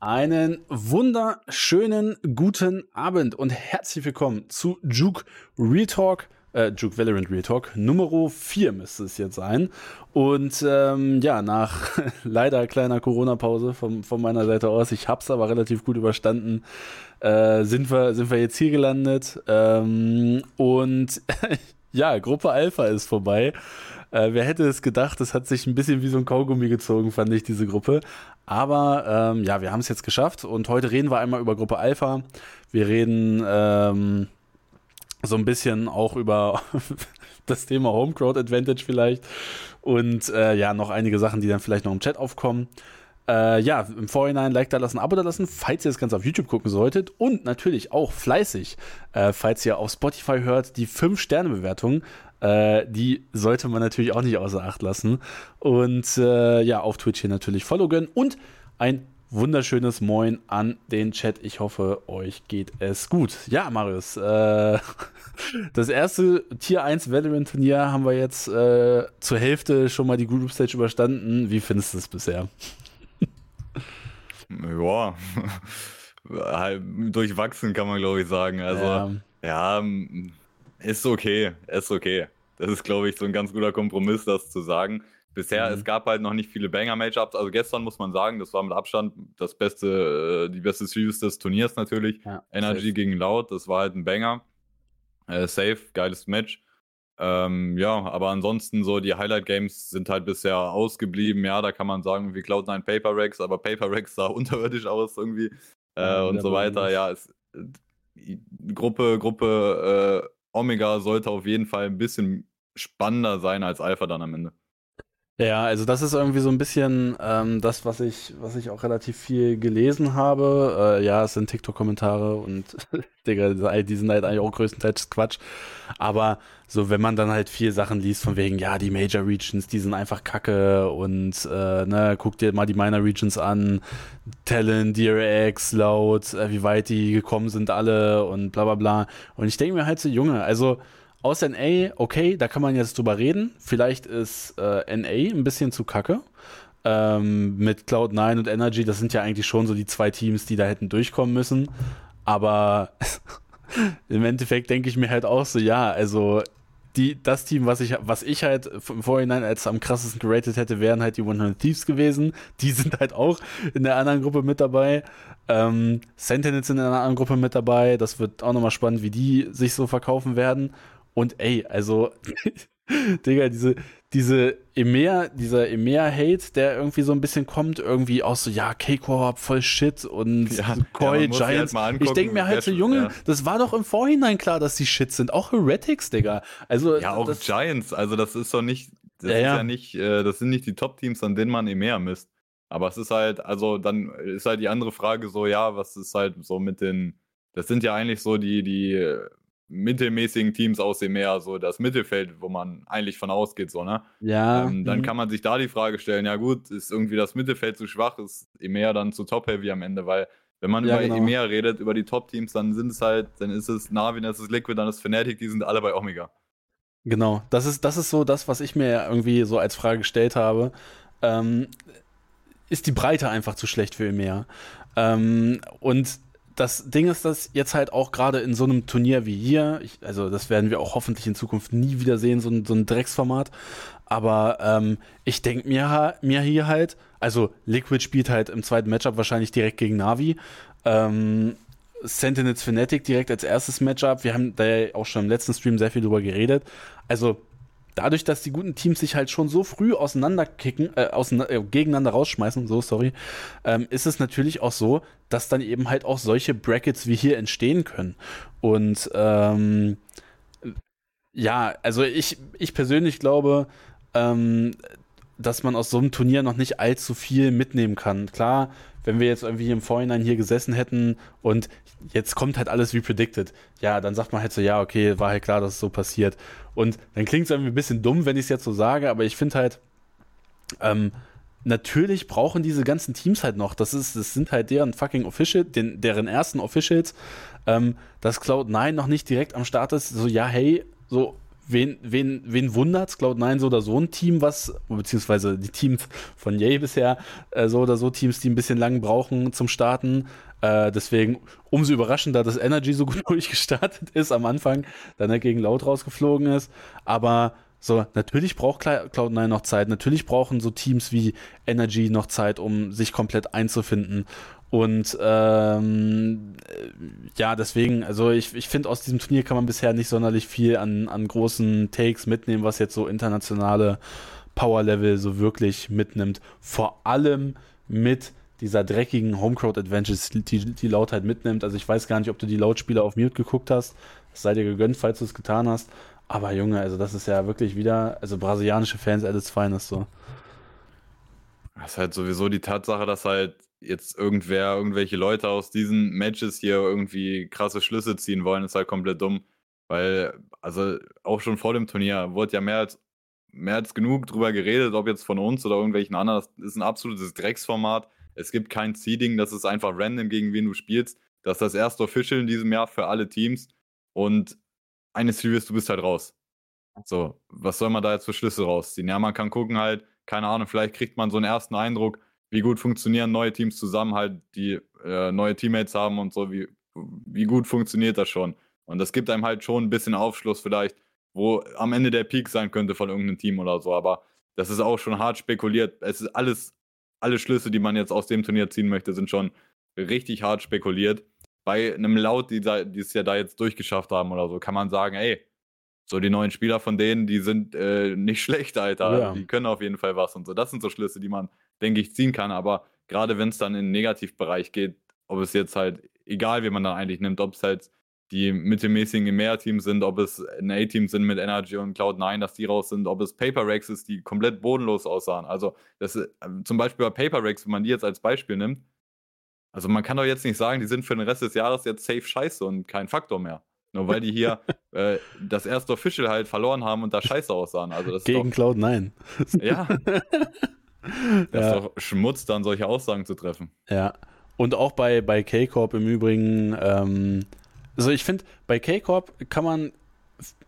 Einen wunderschönen guten Abend und herzlich willkommen zu Juke Real Talk, äh, Juke Valorant Real Talk, Nummer 4 müsste es jetzt sein. Und ähm, ja, nach leider kleiner Corona-Pause von, von meiner Seite aus, ich hab's aber relativ gut überstanden, äh, sind, wir, sind wir jetzt hier gelandet. Ähm, und ja, Gruppe Alpha ist vorbei. Äh, wer hätte es gedacht, das hat sich ein bisschen wie so ein Kaugummi gezogen, fand ich, diese Gruppe. Aber ähm, ja, wir haben es jetzt geschafft und heute reden wir einmal über Gruppe Alpha. Wir reden ähm, so ein bisschen auch über das Thema Home Crowd Advantage vielleicht und äh, ja, noch einige Sachen, die dann vielleicht noch im Chat aufkommen. Äh, ja, im Vorhinein Like da lassen, Abo da lassen, falls ihr das Ganze auf YouTube gucken solltet. Und natürlich auch fleißig, äh, falls ihr auf Spotify hört, die 5-Sterne-Bewertung. Äh, die sollte man natürlich auch nicht außer Acht lassen. Und äh, ja, auf Twitch hier natürlich Follow gönnen. Und ein wunderschönes Moin an den Chat. Ich hoffe, euch geht es gut. Ja, Marius, äh, das erste Tier 1 Valorant Turnier haben wir jetzt äh, zur Hälfte schon mal die Group Stage überstanden. Wie findest du es bisher? Ja, halt durchwachsen kann man glaube ich sagen. Also ja. ja, ist okay, ist okay. Das ist glaube ich so ein ganz guter Kompromiss, das zu sagen. Bisher, mhm. es gab halt noch nicht viele Banger-Matchups. Also gestern muss man sagen, das war mit Abstand das beste, äh, die beste Series des Turniers natürlich. Ja, Energy safe. gegen Loud, das war halt ein Banger. Äh, safe, geiles Match. Ähm, ja, aber ansonsten so die Highlight-Games sind halt bisher ausgeblieben. Ja, da kann man sagen, wie Cloud9 Paper Rex, aber Paper Rex sah unterirdisch aus irgendwie äh, ja, und so weiter. Ja, es, äh, Gruppe, Gruppe äh, Omega sollte auf jeden Fall ein bisschen spannender sein als Alpha dann am Ende. Ja, also das ist irgendwie so ein bisschen ähm, das, was ich, was ich auch relativ viel gelesen habe. Äh, ja, es sind TikTok-Kommentare und Digga, die sind halt eigentlich auch größtenteils Quatsch. Aber so, wenn man dann halt viel Sachen liest von wegen, ja, die Major Regions, die sind einfach kacke und äh, ne, guck dir mal die Minor Regions an, Talent, DRX, Loud, äh, wie weit die gekommen sind alle und bla bla bla. Und ich denke mir halt so, Junge, also aus NA, okay, da kann man jetzt drüber reden. Vielleicht ist äh, NA ein bisschen zu kacke. Ähm, mit Cloud9 und Energy, das sind ja eigentlich schon so die zwei Teams, die da hätten durchkommen müssen. Aber im Endeffekt denke ich mir halt auch so, ja, also die, das Team, was ich, was ich halt im Vorhinein als am krassesten geratet hätte, wären halt die 100 Thieves gewesen. Die sind halt auch in der anderen Gruppe mit dabei. Ähm, Sentinels sind in einer anderen Gruppe mit dabei. Das wird auch nochmal spannend, wie die sich so verkaufen werden. Und ey, also, Digga, diese, diese EMEA, dieser EMEA-Hate, der irgendwie so ein bisschen kommt, irgendwie aus so, ja, K-Corp, voll Shit und ja, Koi, ja, Giants. Halt ich denke mir halt so, Junge, ja. das war doch im Vorhinein klar, dass die Shit sind. Auch Heretics, Digga. Also, ja, auch das, Giants, also das ist doch nicht, das ist ja nicht, äh, das sind nicht die Top-Teams, an denen man EMEA misst. Aber es ist halt, also dann ist halt die andere Frage so, ja, was ist halt so mit den, das sind ja eigentlich so die, die mittelmäßigen Teams aus dem Meer, so das Mittelfeld, wo man eigentlich von ausgeht, so, ne? Ja. Ähm, dann mhm. kann man sich da die Frage stellen, ja gut, ist irgendwie das Mittelfeld zu schwach, ist EMEA dann zu top-heavy am Ende, weil wenn man ja, über genau. EMEA redet, über die Top-Teams, dann sind es halt, dann ist es Navi, dann ist es Liquid, dann ist es Fnatic, die sind alle bei Omega. Genau, das ist, das ist so das, was ich mir irgendwie so als Frage gestellt habe. Ähm, ist die Breite einfach zu schlecht für EMEA? Ähm, und das Ding ist, dass jetzt halt auch gerade in so einem Turnier wie hier, ich, also das werden wir auch hoffentlich in Zukunft nie wieder sehen, so ein, so ein Drecksformat. Aber ähm, ich denke mir, mir hier halt, also Liquid spielt halt im zweiten Matchup wahrscheinlich direkt gegen Navi. Ähm, Sentinels Fnatic direkt als erstes Matchup. Wir haben da ja auch schon im letzten Stream sehr viel drüber geredet. Also dadurch, dass die guten Teams sich halt schon so früh auseinanderkicken, äh, auseinander, äh, gegeneinander rausschmeißen, so sorry, ähm, ist es natürlich auch so, dass dann eben halt auch solche Brackets wie hier entstehen können. Und ähm, ja, also ich, ich persönlich glaube, ähm, dass man aus so einem Turnier noch nicht allzu viel mitnehmen kann. Klar, wenn wir jetzt irgendwie im Vorhinein hier gesessen hätten und jetzt kommt halt alles wie predicted, ja, dann sagt man halt so, ja, okay, war halt klar, dass es so passiert. Und dann klingt es irgendwie ein bisschen dumm, wenn ich es jetzt so sage, aber ich finde halt, ähm, natürlich brauchen diese ganzen Teams halt noch, das, ist, das sind halt deren fucking Official, den, deren ersten Officials, ähm, dass Cloud9 noch nicht direkt am Start ist, so, ja, hey, so, wen, wen, wen wundert Cloud9 so oder so ein Team, was, beziehungsweise die Teams von Yay bisher, äh, so oder so Teams, die ein bisschen lang brauchen zum Starten. Äh, deswegen umso überraschender, dass Energy so gut durchgestartet ist am Anfang, dann er gegen Loud rausgeflogen ist. Aber so, natürlich braucht Cloud9 noch Zeit. Natürlich brauchen so Teams wie Energy noch Zeit, um sich komplett einzufinden. Und ähm, ja, deswegen, also ich, ich finde, aus diesem Turnier kann man bisher nicht sonderlich viel an, an großen Takes mitnehmen, was jetzt so internationale Power-Level so wirklich mitnimmt. Vor allem mit dieser dreckigen Homecrowd Adventures, die, die Lautheit mitnimmt. Also ich weiß gar nicht, ob du die Lautspieler auf Mute geguckt hast. Das sei dir gegönnt, falls du es getan hast. Aber Junge, also das ist ja wirklich wieder, also brasilianische Fans at its finest so. Das ist halt sowieso die Tatsache, dass halt jetzt irgendwer, irgendwelche Leute aus diesen Matches hier irgendwie krasse Schlüsse ziehen wollen, ist halt komplett dumm. Weil, also auch schon vor dem Turnier wurde ja mehr als, mehr als genug drüber geredet, ob jetzt von uns oder irgendwelchen anderen. Das ist ein absolutes Drecksformat. Es gibt kein Seeding, das ist einfach random, gegen wen du spielst. Das ist das erste Official in diesem Jahr für alle Teams. Und eine Series, du bist halt raus. So, was soll man da jetzt für Schlüsse rausziehen? Ja, man kann gucken halt, keine Ahnung, vielleicht kriegt man so einen ersten Eindruck, wie gut funktionieren neue Teams zusammen, halt, die äh, neue Teammates haben und so, wie, wie gut funktioniert das schon. Und das gibt einem halt schon ein bisschen Aufschluss vielleicht, wo am Ende der Peak sein könnte von irgendeinem Team oder so. Aber das ist auch schon hart spekuliert. Es ist alles, alle Schlüsse, die man jetzt aus dem Turnier ziehen möchte, sind schon richtig hart spekuliert. Bei einem Laut, die, die es ja da jetzt durchgeschafft haben oder so, kann man sagen, ey, so die neuen Spieler von denen, die sind äh, nicht schlecht, Alter. Ja. Die können auf jeden Fall was und so. Das sind so Schlüsse, die man, denke ich, ziehen kann. Aber gerade wenn es dann in den Negativbereich geht, ob es jetzt halt, egal wie man dann eigentlich nimmt, ob es halt die mittelmäßigen Mehr-Teams sind, ob es ein A-Team sind mit Energy und Cloud9, dass die raus sind, ob es Paper Rex ist, die komplett bodenlos aussahen. Also das, äh, zum Beispiel bei Paper Rex, wenn man die jetzt als Beispiel nimmt, also man kann doch jetzt nicht sagen, die sind für den Rest des Jahres jetzt safe scheiße und kein Faktor mehr. Nur weil die hier äh, das erste Official halt verloren haben und da scheiße aussahen. Also das Gegen Cloud 9. Ja. das ja. ist doch Schmutz, dann solche Aussagen zu treffen. Ja. Und auch bei, bei K-Corp im Übrigen, ähm, also ich finde, bei K-Corp kann man,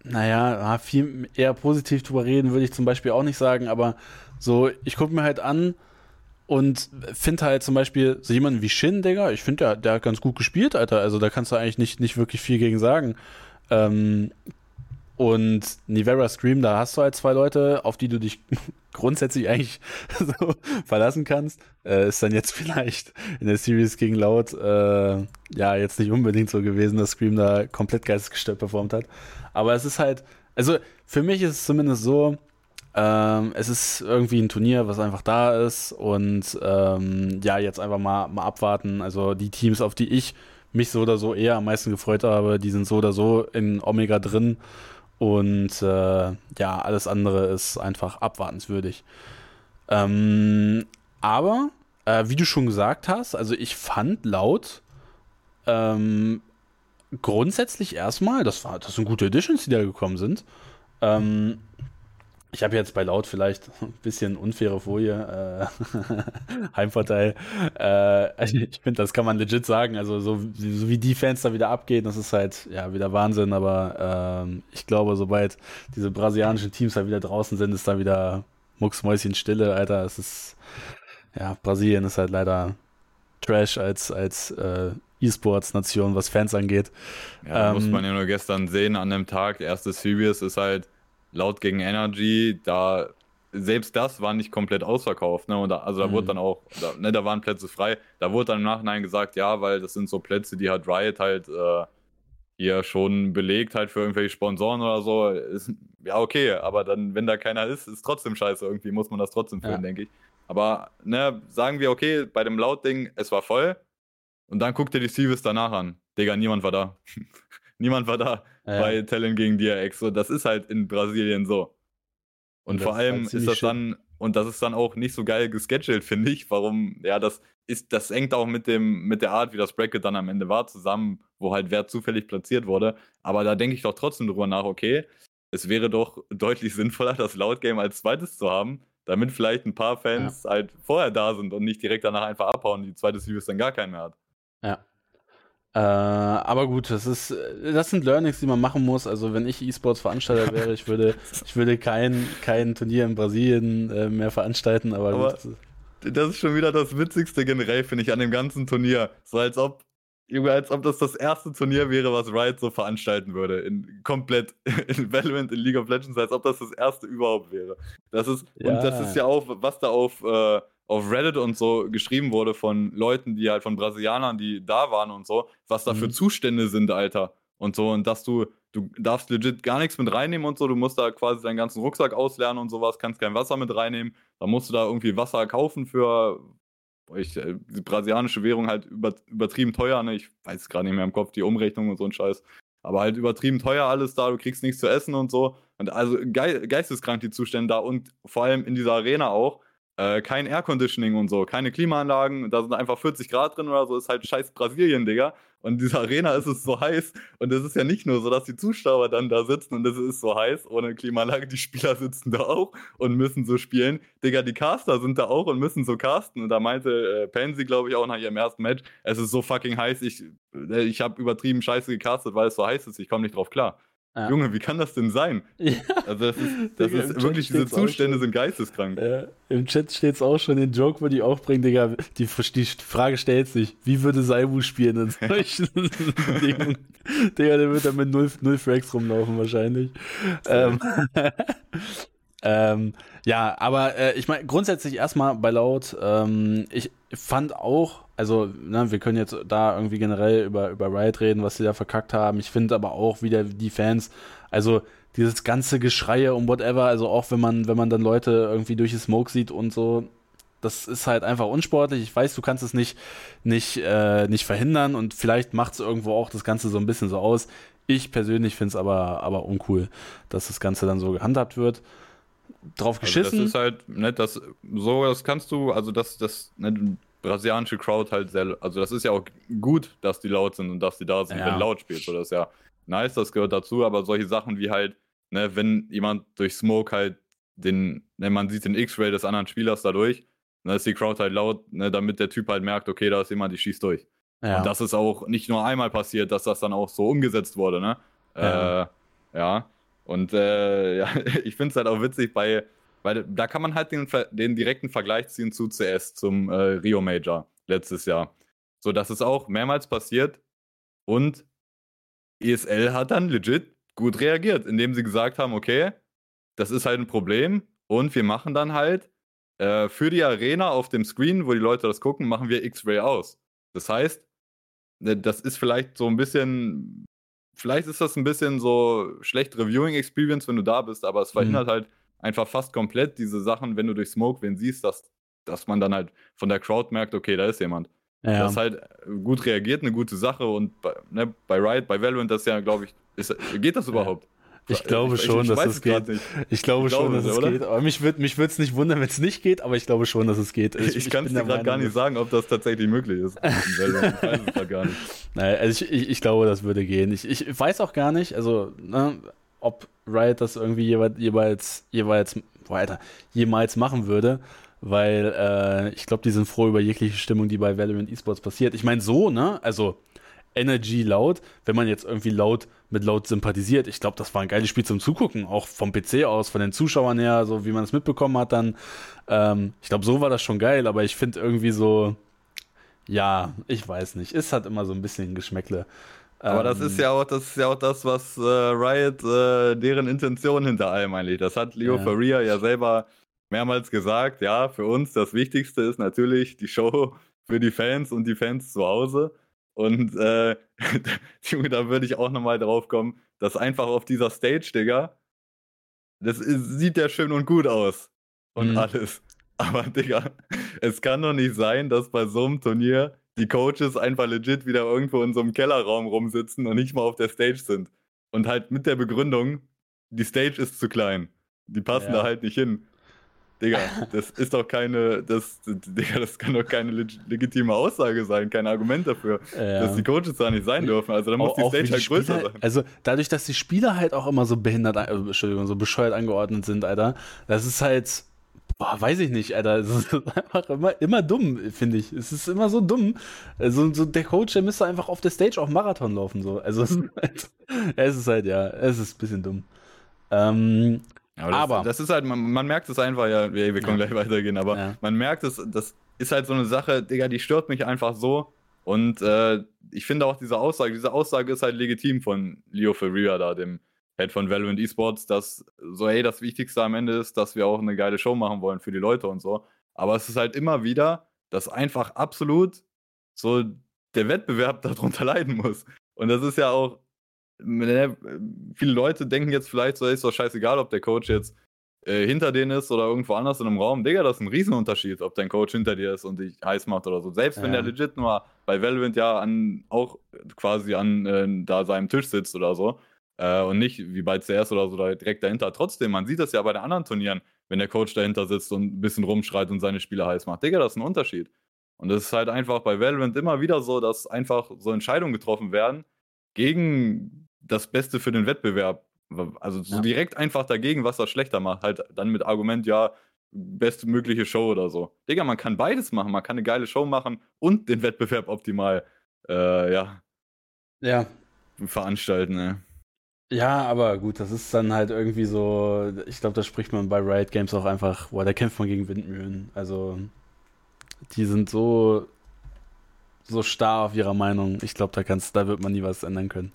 naja, viel eher positiv drüber reden, würde ich zum Beispiel auch nicht sagen, aber so, ich gucke mir halt an, und finde halt zum Beispiel so jemanden wie Shin, Digga, ich finde, der, der hat ganz gut gespielt, Alter. Also da kannst du eigentlich nicht, nicht wirklich viel gegen sagen. Ähm, und Nivera Scream, da hast du halt zwei Leute, auf die du dich grundsätzlich eigentlich so verlassen kannst. Äh, ist dann jetzt vielleicht in der Series gegen Loud äh, ja jetzt nicht unbedingt so gewesen, dass Scream da komplett geistesgestört performt hat. Aber es ist halt, also für mich ist es zumindest so, ähm, es ist irgendwie ein Turnier, was einfach da ist und ähm, ja, jetzt einfach mal, mal abwarten. Also die Teams, auf die ich mich so oder so eher am meisten gefreut habe, die sind so oder so in Omega drin und äh, ja, alles andere ist einfach abwartenswürdig. Ähm, aber, äh, wie du schon gesagt hast, also ich fand laut ähm, grundsätzlich erstmal, das, war, das sind gute Editions, die da gekommen sind. Ähm, ich habe jetzt bei Laut vielleicht ein bisschen unfaire Folie, äh, Heimvorteil. Äh, ich finde, das kann man legit sagen. Also so, so, wie die Fans da wieder abgehen, das ist halt ja wieder Wahnsinn. Aber ähm, ich glaube, sobald diese brasilianischen Teams da wieder draußen sind, ist da wieder Mucksmäuschen Stille, Alter. Es ist ja Brasilien ist halt leider Trash als als äh, E-Sports-Nation, was Fans angeht. Ja, ähm, muss man ja nur gestern sehen an dem Tag. Erste Series ist halt laut gegen Energy, da selbst das war nicht komplett ausverkauft. Ne? Und da, also da mhm. wurde dann auch, da, ne, da waren Plätze frei. Da wurde dann im Nachhinein gesagt, ja, weil das sind so Plätze, die hat Riot halt äh, hier schon belegt halt für irgendwelche Sponsoren oder so. Ist, ja, okay, aber dann, wenn da keiner ist, ist trotzdem scheiße. Irgendwie muss man das trotzdem fühlen, ja. denke ich. Aber ne, sagen wir, okay, bei dem Laut-Ding, es war voll. Und dann guckt ihr die Series danach an. Digga, niemand war da. niemand war da ja. bei Talent gegen DRX. So, das ist halt in Brasilien so. Und, und vor allem ist, halt ist das dann, und das ist dann auch nicht so geil gescheduled, finde ich. Warum, ja, das ist, das hängt auch mit dem, mit der Art, wie das Bracket dann am Ende war, zusammen, wo halt wer zufällig platziert wurde. Aber da denke ich doch trotzdem drüber nach, okay, es wäre doch deutlich sinnvoller, das Loud Game als zweites zu haben, damit vielleicht ein paar Fans ja. halt vorher da sind und nicht direkt danach einfach abhauen, die zweite Series dann gar keinen mehr hat. Ja. Äh, aber gut, das ist, das sind Learnings, die man machen muss. Also wenn ich E-Sports-Veranstalter wäre, ich würde, ich würde kein, kein Turnier in Brasilien äh, mehr veranstalten, aber, aber gut, das, ist das ist schon wieder das Witzigste generell, finde ich, an dem ganzen Turnier. So als ob, als ob das das erste Turnier wäre, was Riot so veranstalten würde. In, komplett in Valorant, in League of Legends, als ob das das erste überhaupt wäre. Das ist, ja. und das ist ja auch, was da auf, äh, auf Reddit und so geschrieben wurde von Leuten, die halt von Brasilianern, die da waren und so, was da mhm. für Zustände sind, Alter. Und so, und dass du, du darfst legit gar nichts mit reinnehmen und so, du musst da quasi deinen ganzen Rucksack auslernen und sowas, kannst kein Wasser mit reinnehmen, dann musst du da irgendwie Wasser kaufen für, ich, äh, die brasilianische Währung halt über, übertrieben teuer, ne? Ich weiß gerade nicht mehr im Kopf, die Umrechnung und so ein Scheiß. Aber halt übertrieben teuer alles da, du kriegst nichts zu essen und so. Und also ge geisteskrank die Zustände da und vor allem in dieser Arena auch äh, kein Airconditioning und so, keine Klimaanlagen, da sind einfach 40 Grad drin oder so, ist halt scheiß Brasilien, Digga. Und in dieser Arena ist es so heiß und es ist ja nicht nur so, dass die Zuschauer dann da sitzen und es ist so heiß ohne Klimaanlage, die Spieler sitzen da auch und müssen so spielen. Digga, die Caster sind da auch und müssen so casten. Und da meinte äh, Pansy, glaube ich, auch nach ihrem ersten Match, es ist so fucking heiß, ich, äh, ich habe übertrieben scheiße gecastet, weil es so heiß ist, ich komme nicht drauf klar. Ja. Junge, wie kann das denn sein? Ja. Also das ist, das Digga, ist wirklich, diese Zustände sind geisteskrank. Ja. Im Chat steht es auch schon, den Joke würde ich auch bringen, Digga. Die, die Frage stellt sich, wie würde Saibu spielen in solchen Dingen? Digga, der wird dann mit null, null Frags rumlaufen wahrscheinlich. Ähm, ähm, ja, aber äh, ich meine, grundsätzlich erstmal bei Laut, ähm, ich fand auch, also ne, wir können jetzt da irgendwie generell über, über Riot reden, was sie da verkackt haben. Ich finde aber auch wieder die Fans, also dieses ganze Geschreie um whatever, also auch wenn man, wenn man dann Leute irgendwie durch die Smoke sieht und so, das ist halt einfach unsportlich. Ich weiß, du kannst es nicht, nicht, äh, nicht verhindern und vielleicht macht es irgendwo auch das Ganze so ein bisschen so aus. Ich persönlich finde es aber, aber uncool, dass das Ganze dann so gehandhabt wird drauf geschissen. Also das ist halt, ne, das, so, das kannst du, also das, das, ne, brasilianische Crowd halt sehr, also das ist ja auch gut, dass die laut sind und dass die da sind, ja. wenn laut spielt. So, das ist ja nice, das gehört dazu, aber solche Sachen wie halt, ne, wenn jemand durch Smoke halt den, ne, man sieht den X-Ray des anderen Spielers dadurch, dann ist die Crowd halt laut, ne, damit der Typ halt merkt, okay, da ist jemand, die schießt durch. Ja. Und das ist auch nicht nur einmal passiert, dass das dann auch so umgesetzt wurde, ne? Ja. Äh, ja. Und äh, ja, ich finde es halt auch witzig bei, weil da kann man halt den, den direkten Vergleich ziehen zu CS, zum äh, Rio Major letztes Jahr. So, das ist auch mehrmals passiert und ESL hat dann legit gut reagiert, indem sie gesagt haben, okay, das ist halt ein Problem und wir machen dann halt äh, für die Arena auf dem Screen, wo die Leute das gucken, machen wir X-Ray aus. Das heißt, ne, das ist vielleicht so ein bisschen vielleicht ist das ein bisschen so schlecht Reviewing Experience, wenn du da bist, aber es verhindert mhm. halt einfach fast komplett diese Sachen, wenn du durch Smoke wen siehst, dass, dass man dann halt von der Crowd merkt, okay, da ist jemand. Ja. Das ist halt gut reagiert, eine gute Sache und bei, ne, bei Riot, bei Valorant, das ja, glaube ich, ist, geht das überhaupt? Ich glaube ich, schon, ich, ich dass es geht. Ich glaube ich schon, dass es oder? geht. Aber mich würde mich es nicht wundern, wenn es nicht geht, aber ich glaube schon, dass es geht. Ich, ich kann es dir gerade gar nicht sagen, ob das tatsächlich möglich ist. ich weiß es gar nicht. Naja, also ich, glaube, das würde gehen. Ich, ich weiß auch gar nicht, also, ne, ob Riot das irgendwie jeweils, jeweils, jeweils, weiter, jemals machen würde weil äh, ich glaube, die sind froh über jegliche Stimmung, die bei Valorant Esports passiert. Ich meine, so, ne? Also, Energy laut, wenn man jetzt irgendwie laut mit laut sympathisiert. Ich glaube, das war ein geiles Spiel zum Zugucken, auch vom PC aus, von den Zuschauern her, so wie man es mitbekommen hat dann. Ähm, ich glaube, so war das schon geil, aber ich finde irgendwie so, ja, ich weiß nicht, ist halt immer so ein bisschen Geschmäckle. Aber ähm, das ist ja auch das ist ja auch das, was äh, Riot äh, deren Intention hinter allem eigentlich. Das hat Leo ja. Faria ja selber mehrmals gesagt. Ja, für uns das Wichtigste ist natürlich die Show für die Fans und die Fans zu Hause. Und äh, da würde ich auch nochmal drauf kommen, dass einfach auf dieser Stage, Digga, das ist, sieht ja schön und gut aus. Und mhm. alles. Aber, Digga, es kann doch nicht sein, dass bei so einem Turnier die Coaches einfach legit wieder irgendwo in so einem Kellerraum rumsitzen und nicht mal auf der Stage sind. Und halt mit der Begründung, die Stage ist zu klein. Die passen ja. da halt nicht hin. Digga, das ist doch keine, das, Digga, das kann doch keine leg legitime Aussage sein, kein Argument dafür, ja. dass die Coaches da nicht sein dürfen. Also da muss die Stage halt größer Spieler, sein. Also dadurch, dass die Spieler halt auch immer so behindert, äh, Entschuldigung, so bescheuert angeordnet sind, Alter, das ist halt, Boah, weiß ich nicht, Alter. Es ist einfach immer, immer dumm, finde ich. Es ist immer so dumm. Also, so der Coach, der müsste einfach auf der Stage auch Marathon laufen. So. Also es ist, halt, es ist halt, ja, es ist ein bisschen dumm. Ähm, aber, das, aber, das, ist halt, man, man, merkt es einfach, ja, wir, können ja. gleich weitergehen, aber ja. man merkt es, das ist halt so eine Sache, Digga, die stört mich einfach so. Und äh, ich finde auch diese Aussage, diese Aussage ist halt legitim von Leo Ferreira da, dem Head von Valorant Esports, dass so, ey, das Wichtigste am Ende ist, dass wir auch eine geile Show machen wollen für die Leute und so. Aber es ist halt immer wieder, dass einfach absolut so der Wettbewerb darunter leiden muss. Und das ist ja auch, viele Leute denken jetzt vielleicht so, ist doch scheißegal, ob der Coach jetzt äh, hinter denen ist oder irgendwo anders in einem Raum. Digga, das ist ein Riesenunterschied, ob dein Coach hinter dir ist und dich heiß macht oder so. Selbst ja. wenn der legit nur bei Valorant ja an, auch quasi an äh, da seinem Tisch sitzt oder so, äh, und nicht wie bei CS oder so direkt dahinter. Trotzdem, man sieht das ja bei den anderen Turnieren, wenn der Coach dahinter sitzt und ein bisschen rumschreit und seine Spieler heiß macht. Digga, das ist ein Unterschied. Und das ist halt einfach bei Valorant immer wieder so, dass einfach so Entscheidungen getroffen werden gegen das Beste für den Wettbewerb. Also so ja. direkt einfach dagegen, was das schlechter macht. Halt dann mit Argument, ja, beste mögliche Show oder so. Digga, man kann beides machen. Man kann eine geile Show machen und den Wettbewerb optimal, äh, ja. Ja. Veranstalten, ne? Ja, aber gut, das ist dann halt irgendwie so, ich glaube, da spricht man bei Riot Games auch einfach, boah, da kämpft man gegen Windmühlen. Also, die sind so, so starr auf ihrer Meinung. Ich glaube, da kannst, da wird man nie was ändern können.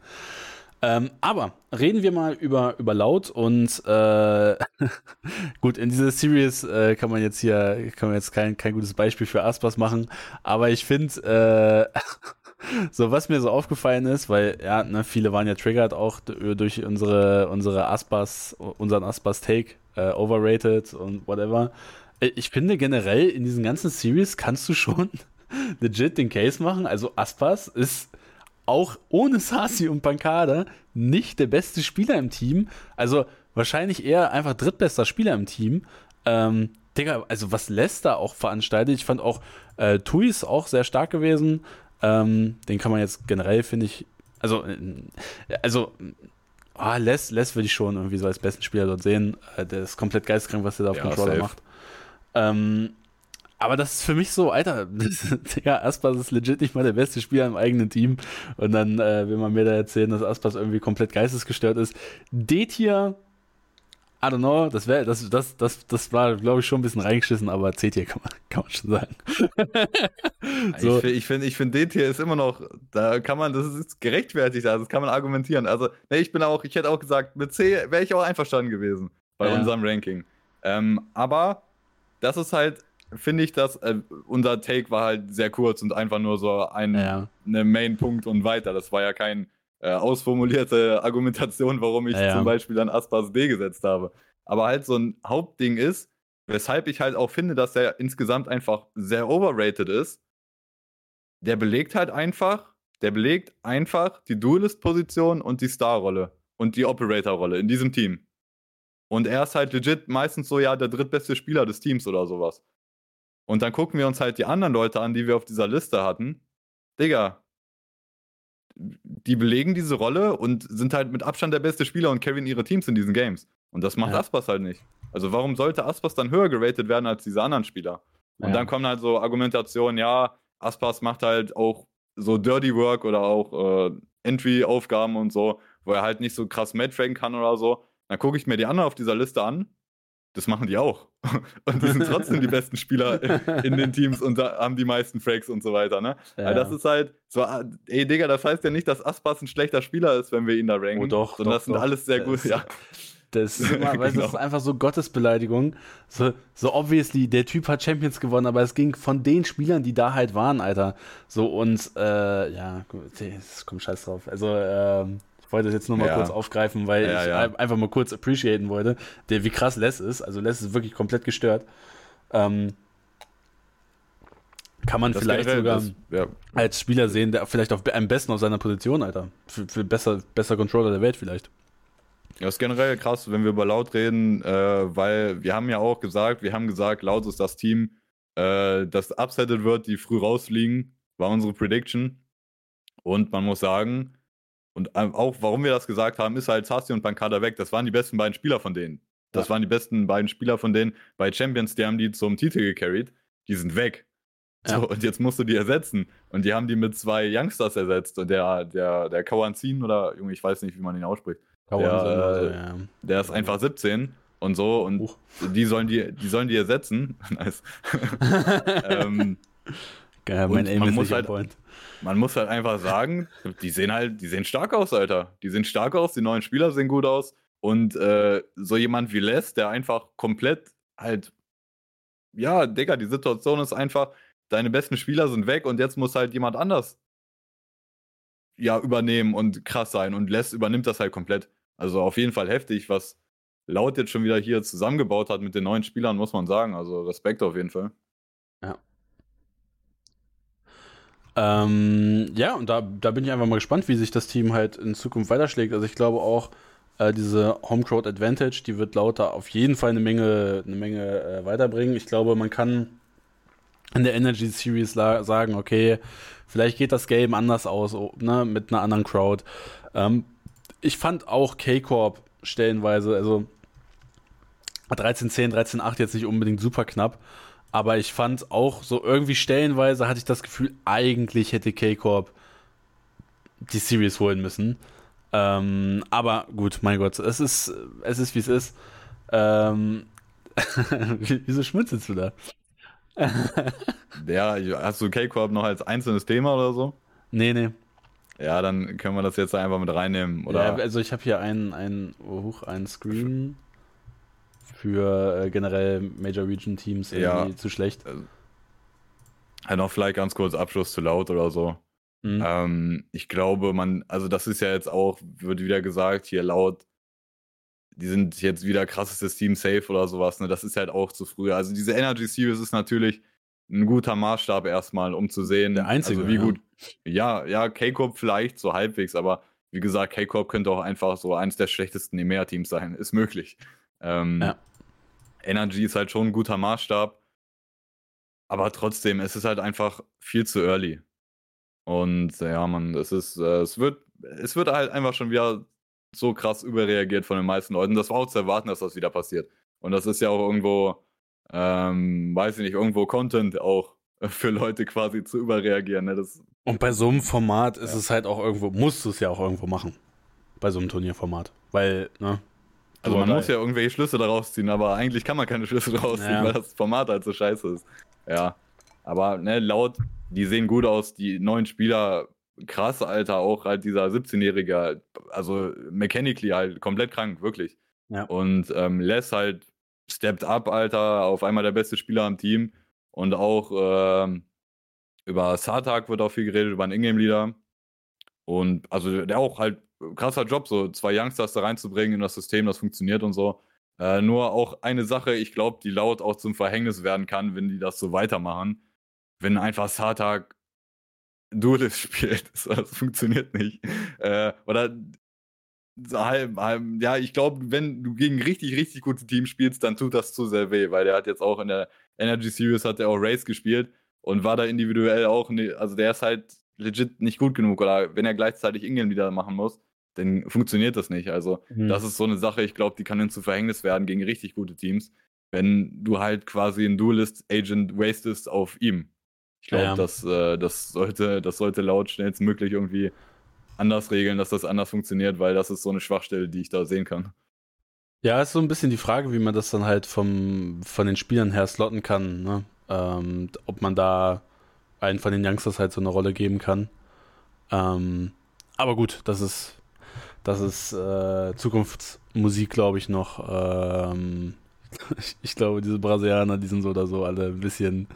Ähm, aber reden wir mal über, über Laut und äh, gut, in dieser Series äh, kann man jetzt hier, kann man jetzt kein, kein gutes Beispiel für Aspas machen, aber ich finde, äh, so, was mir so aufgefallen ist, weil, ja, ne, viele waren ja triggert auch durch unsere, unsere Aspas, unseren Aspas-Take, äh, overrated und whatever. Äh, ich finde generell in diesen ganzen Series kannst du schon legit den Case machen. Also Aspas ist auch ohne Sasi und Pankada nicht der beste Spieler im Team. Also wahrscheinlich eher einfach drittbester Spieler im Team. Ähm, Digga, also was Leicester auch veranstaltet, ich fand auch äh, Tui ist auch sehr stark gewesen. Ähm, den kann man jetzt generell, finde ich, also, äh, also, ah, Les, Les würde ich schon irgendwie so als besten Spieler dort sehen. Äh, der ist komplett geisteskrank, was der da auf ja, Controller safe. macht. Ähm, aber das ist für mich so, Alter, ja, Aspas ist legit nicht mal der beste Spieler im eigenen Team. Und dann äh, will man mir da erzählen, dass Aspas irgendwie komplett geistesgestört ist. D-Tier I don't know, das, wär, das, das, das, das war, glaube ich, schon ein bisschen reingeschissen, aber C-Tier kann man, kann man schon sagen. so. Ich finde, ich finde, D-Tier ist immer noch, da kann man, das ist gerechtfertigt, also das kann man argumentieren. Also, ne, ich bin auch, ich hätte auch gesagt, mit C wäre ich auch einverstanden gewesen bei ja. unserem Ranking. Ähm, aber das ist halt, finde ich, dass äh, unser Take war halt sehr kurz und einfach nur so ein ja. ne Main-Punkt und weiter. Das war ja kein äh, ausformulierte Argumentation, warum ich ja, zum Beispiel dann Aspas B gesetzt habe. Aber halt so ein Hauptding ist, weshalb ich halt auch finde, dass er insgesamt einfach sehr overrated ist. Der belegt halt einfach, der belegt einfach die Duelist-Position und die Star-Rolle und die Operator-Rolle in diesem Team. Und er ist halt legit meistens so, ja, der drittbeste Spieler des Teams oder sowas. Und dann gucken wir uns halt die anderen Leute an, die wir auf dieser Liste hatten. Digga, die belegen diese Rolle und sind halt mit Abstand der beste Spieler und carryen ihre Teams in diesen Games. Und das macht ja. Aspas halt nicht. Also warum sollte Aspas dann höher geratet werden als diese anderen Spieler? Und ja. dann kommen halt so Argumentationen, ja, Aspas macht halt auch so Dirty Work oder auch äh, Entry-Aufgaben und so, wo er halt nicht so krass Matchraken kann oder so. Dann gucke ich mir die anderen auf dieser Liste an das machen die auch. Und die sind trotzdem die besten Spieler in den Teams und haben die meisten Frags und so weiter. Ne? Ja. das ist halt so, ah, ey Digga, das heißt ja nicht, dass Aspas ein schlechter Spieler ist, wenn wir ihn da ranken. Oh doch, sondern doch, das sind doch. alles sehr gut, ja. Das ist, immer, genau. das ist einfach so Gottesbeleidigung. So, so obviously, der Typ hat Champions gewonnen, aber es ging von den Spielern, die da halt waren, Alter. So und äh, ja, gut, komm scheiß drauf. Also, ähm, ich wollte das jetzt nur mal ja. kurz aufgreifen, weil ja, ich ja. einfach mal kurz appreciaten wollte, der, wie krass Les ist. Also Les ist wirklich komplett gestört. Ähm, kann man das vielleicht sogar das, als Spieler sehen, der vielleicht auf, am besten auf seiner Position, Alter. Für, für besser, besser Controller der Welt vielleicht. Ja, ist generell krass, wenn wir über Laut reden, äh, weil wir haben ja auch gesagt, wir haben gesagt, Laut ist das Team, äh, das upsetted wird, die früh rausfliegen, war unsere Prediction. Und man muss sagen, und auch, warum wir das gesagt haben, ist halt Sassi und Bankada weg. Das waren die besten beiden Spieler von denen. Das ja. waren die besten beiden Spieler von denen. Bei Champions, die haben die zum Titel gecarried. Die sind weg. Ja. So, und jetzt musst du die ersetzen. Und die haben die mit zwei Youngsters ersetzt. Und der, der, der Kawanzin oder, Junge, ich weiß nicht, wie man ihn ausspricht. Der, so, ja. der ist einfach 17 und so. Und die sollen die, die sollen die ersetzen. nice. ähm, Geil, mein Aim ist nicht halt, point. Man muss halt einfach sagen, die sehen halt, die sehen stark aus, Alter. Die sehen stark aus, die neuen Spieler sehen gut aus. Und äh, so jemand wie Les, der einfach komplett halt, ja, Digga, die Situation ist einfach, deine besten Spieler sind weg und jetzt muss halt jemand anders ja übernehmen und krass sein und Les übernimmt das halt komplett. Also auf jeden Fall heftig, was Laut jetzt schon wieder hier zusammengebaut hat mit den neuen Spielern, muss man sagen. Also Respekt auf jeden Fall. Ja. Ähm, ja, und da, da bin ich einfach mal gespannt, wie sich das Team halt in Zukunft weiterschlägt. Also ich glaube auch, äh, diese Homecrowd Advantage, die wird Lauter auf jeden Fall eine Menge, eine Menge äh, weiterbringen. Ich glaube, man kann in der Energy Series sagen, okay, vielleicht geht das Game anders aus, ne, mit einer anderen Crowd. Ähm, ich fand auch K-Corp stellenweise, also 13-10, 13-8 jetzt nicht unbedingt super knapp, aber ich fand auch so irgendwie stellenweise hatte ich das Gefühl, eigentlich hätte K-Corp die Series holen müssen. Ähm, aber gut, mein Gott, es ist, es ist wie es ist. Ähm, Wieso schmunzelst du da? ja, hast du K-Corp noch als einzelnes Thema oder so? Nee, nee. Ja, dann können wir das jetzt einfach mit reinnehmen, oder? Ja, also ich habe hier einen, einen, oh, einen Screen für äh, generell Major Region Teams irgendwie ja. zu schlecht. Also, halt noch vielleicht ganz kurz Abschluss zu laut oder so. Mhm. Ähm, ich glaube, man, also das ist ja jetzt auch, wird wieder gesagt, hier laut, die sind jetzt wieder krassestes Team safe oder sowas, ne? Das ist halt auch zu früh. Also diese Energy Series ist natürlich ein guter Maßstab erstmal, um zu sehen, Der einzige, also wie ja. gut. Ja, ja, K-Corp vielleicht so halbwegs, aber wie gesagt, K-Corp könnte auch einfach so eins der schlechtesten EMEA-Teams sein. Ist möglich. Ähm, ja. Energy ist halt schon ein guter Maßstab. Aber trotzdem, es ist halt einfach viel zu early. Und ja, man, es ist, äh, es wird, es wird halt einfach schon wieder so krass überreagiert von den meisten Leuten. Das war auch zu erwarten, dass das wieder passiert. Und das ist ja auch irgendwo, ähm, weiß ich nicht, irgendwo Content auch für Leute quasi zu überreagieren. Ne? Das, und bei so einem Format ist ja. es halt auch irgendwo, musst du es ja auch irgendwo machen. Bei so einem Turnierformat. Weil, ne? Also man muss ja irgendwelche Schlüsse daraus ziehen, aber eigentlich kann man keine Schlüsse daraus ziehen, ja. weil das Format halt so scheiße ist. Ja. Aber ne, laut, die sehen gut aus, die neuen Spieler, krass, Alter, auch halt dieser 17-Jährige, also mechanically halt komplett krank, wirklich. Ja. Und ähm, Les halt stepped up, Alter, auf einmal der beste Spieler am Team. Und auch ähm, über Sartak wird auch viel geredet, über einen Ingame-Leader. Und also der auch halt krasser Job, so zwei Youngsters da reinzubringen in das System, das funktioniert und so. Äh, nur auch eine Sache, ich glaube, die laut auch zum Verhängnis werden kann, wenn die das so weitermachen. Wenn einfach Sartak Duelist spielt, das, funktioniert nicht. Äh, oder halb, halb, ja, ich glaube, wenn du gegen richtig, richtig gute Teams spielst, dann tut das zu sehr weh, weil der hat jetzt auch in der Energy Series hat er auch Race gespielt und war da individuell auch, ne, also der ist halt legit nicht gut genug oder wenn er gleichzeitig Ingame wieder machen muss, dann funktioniert das nicht. Also mhm. das ist so eine Sache, ich glaube, die kann dann zu Verhängnis werden gegen richtig gute Teams, wenn du halt quasi einen Duelist-Agent wastest auf ihm. Ich glaube, ja. das, äh, das, sollte, das sollte laut schnellstmöglich irgendwie anders regeln, dass das anders funktioniert, weil das ist so eine Schwachstelle, die ich da sehen kann. Ja, ist so ein bisschen die Frage, wie man das dann halt vom, von den Spielern her slotten kann. Ne? Ähm, ob man da einen von den Youngsters halt so eine Rolle geben kann. Ähm, aber gut, das ist das ist äh, Zukunftsmusik, glaube ich, noch. Ähm, ich, ich, glaube, diese Brasilianer, die sind so oder so alle ein bisschen,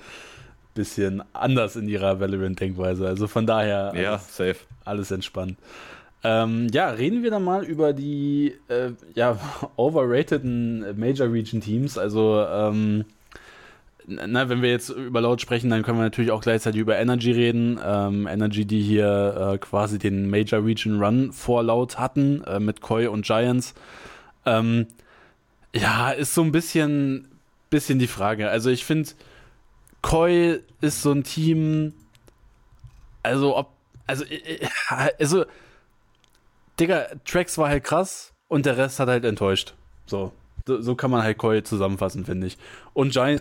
bisschen anders in ihrer Valorant-Denkweise. Also von daher ja, alles, safe. alles entspannt. Ähm, ja, reden wir dann mal über die äh, ja, overrateden Major Region Teams. Also ähm, na, wenn wir jetzt über Laut sprechen, dann können wir natürlich auch gleichzeitig über Energy reden. Ähm, Energy, die hier äh, quasi den Major Region Run vor Laut hatten, äh, mit Koi und Giants. Ähm, ja, ist so ein bisschen, bisschen die Frage. Also ich finde, Koi ist so ein Team, also ob, also, äh, also, Digga, Tracks war halt krass und der Rest hat halt enttäuscht. So, So, so kann man halt Koi zusammenfassen, finde ich. Und Gi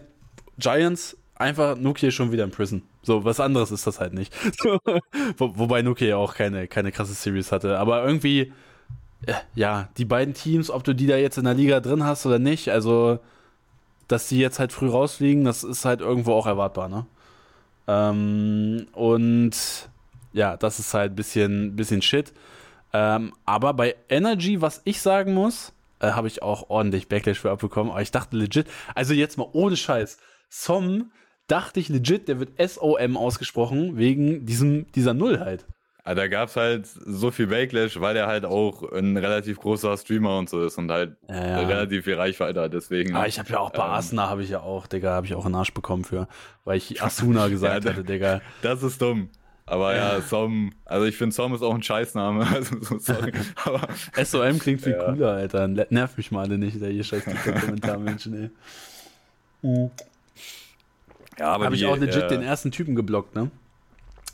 Giants, einfach Nuki schon wieder in Prison. So, was anderes ist das halt nicht. Wo, wobei Nuki ja auch keine, keine krasse Series hatte. Aber irgendwie, äh, ja, die beiden Teams, ob du die da jetzt in der Liga drin hast oder nicht, also, dass die jetzt halt früh rausfliegen, das ist halt irgendwo auch erwartbar, ne? Ähm, und ja, das ist halt ein bisschen, bisschen Shit. Ähm, aber bei Energy, was ich sagen muss, äh, habe ich auch ordentlich Backlash für abbekommen. Aber ich dachte legit, also jetzt mal ohne Scheiß, Som dachte ich legit, der wird SOM ausgesprochen, wegen diesem, dieser Null halt. Ja, da gab es halt so viel Backlash, weil er halt auch ein relativ großer Streamer und so ist und halt ja, ja. relativ viel Reichweite hat. Deswegen. Ah, ich habe ja auch bei ähm, Asuna habe ich ja auch, Digga, habe ich auch einen Arsch bekommen für, weil ich Asuna gesagt hatte, Digga. Das ist dumm. Aber ja, Som, also ich finde Som ist auch ein Scheißname. Also so, sorry. Aber, SOM klingt viel cooler, Alter. Nerv mich mal alle nicht, der hier scheiß Kommentarmenschen, ey. Mhm. Ja, aber habe ich auch legit äh, den ersten Typen geblockt, ne?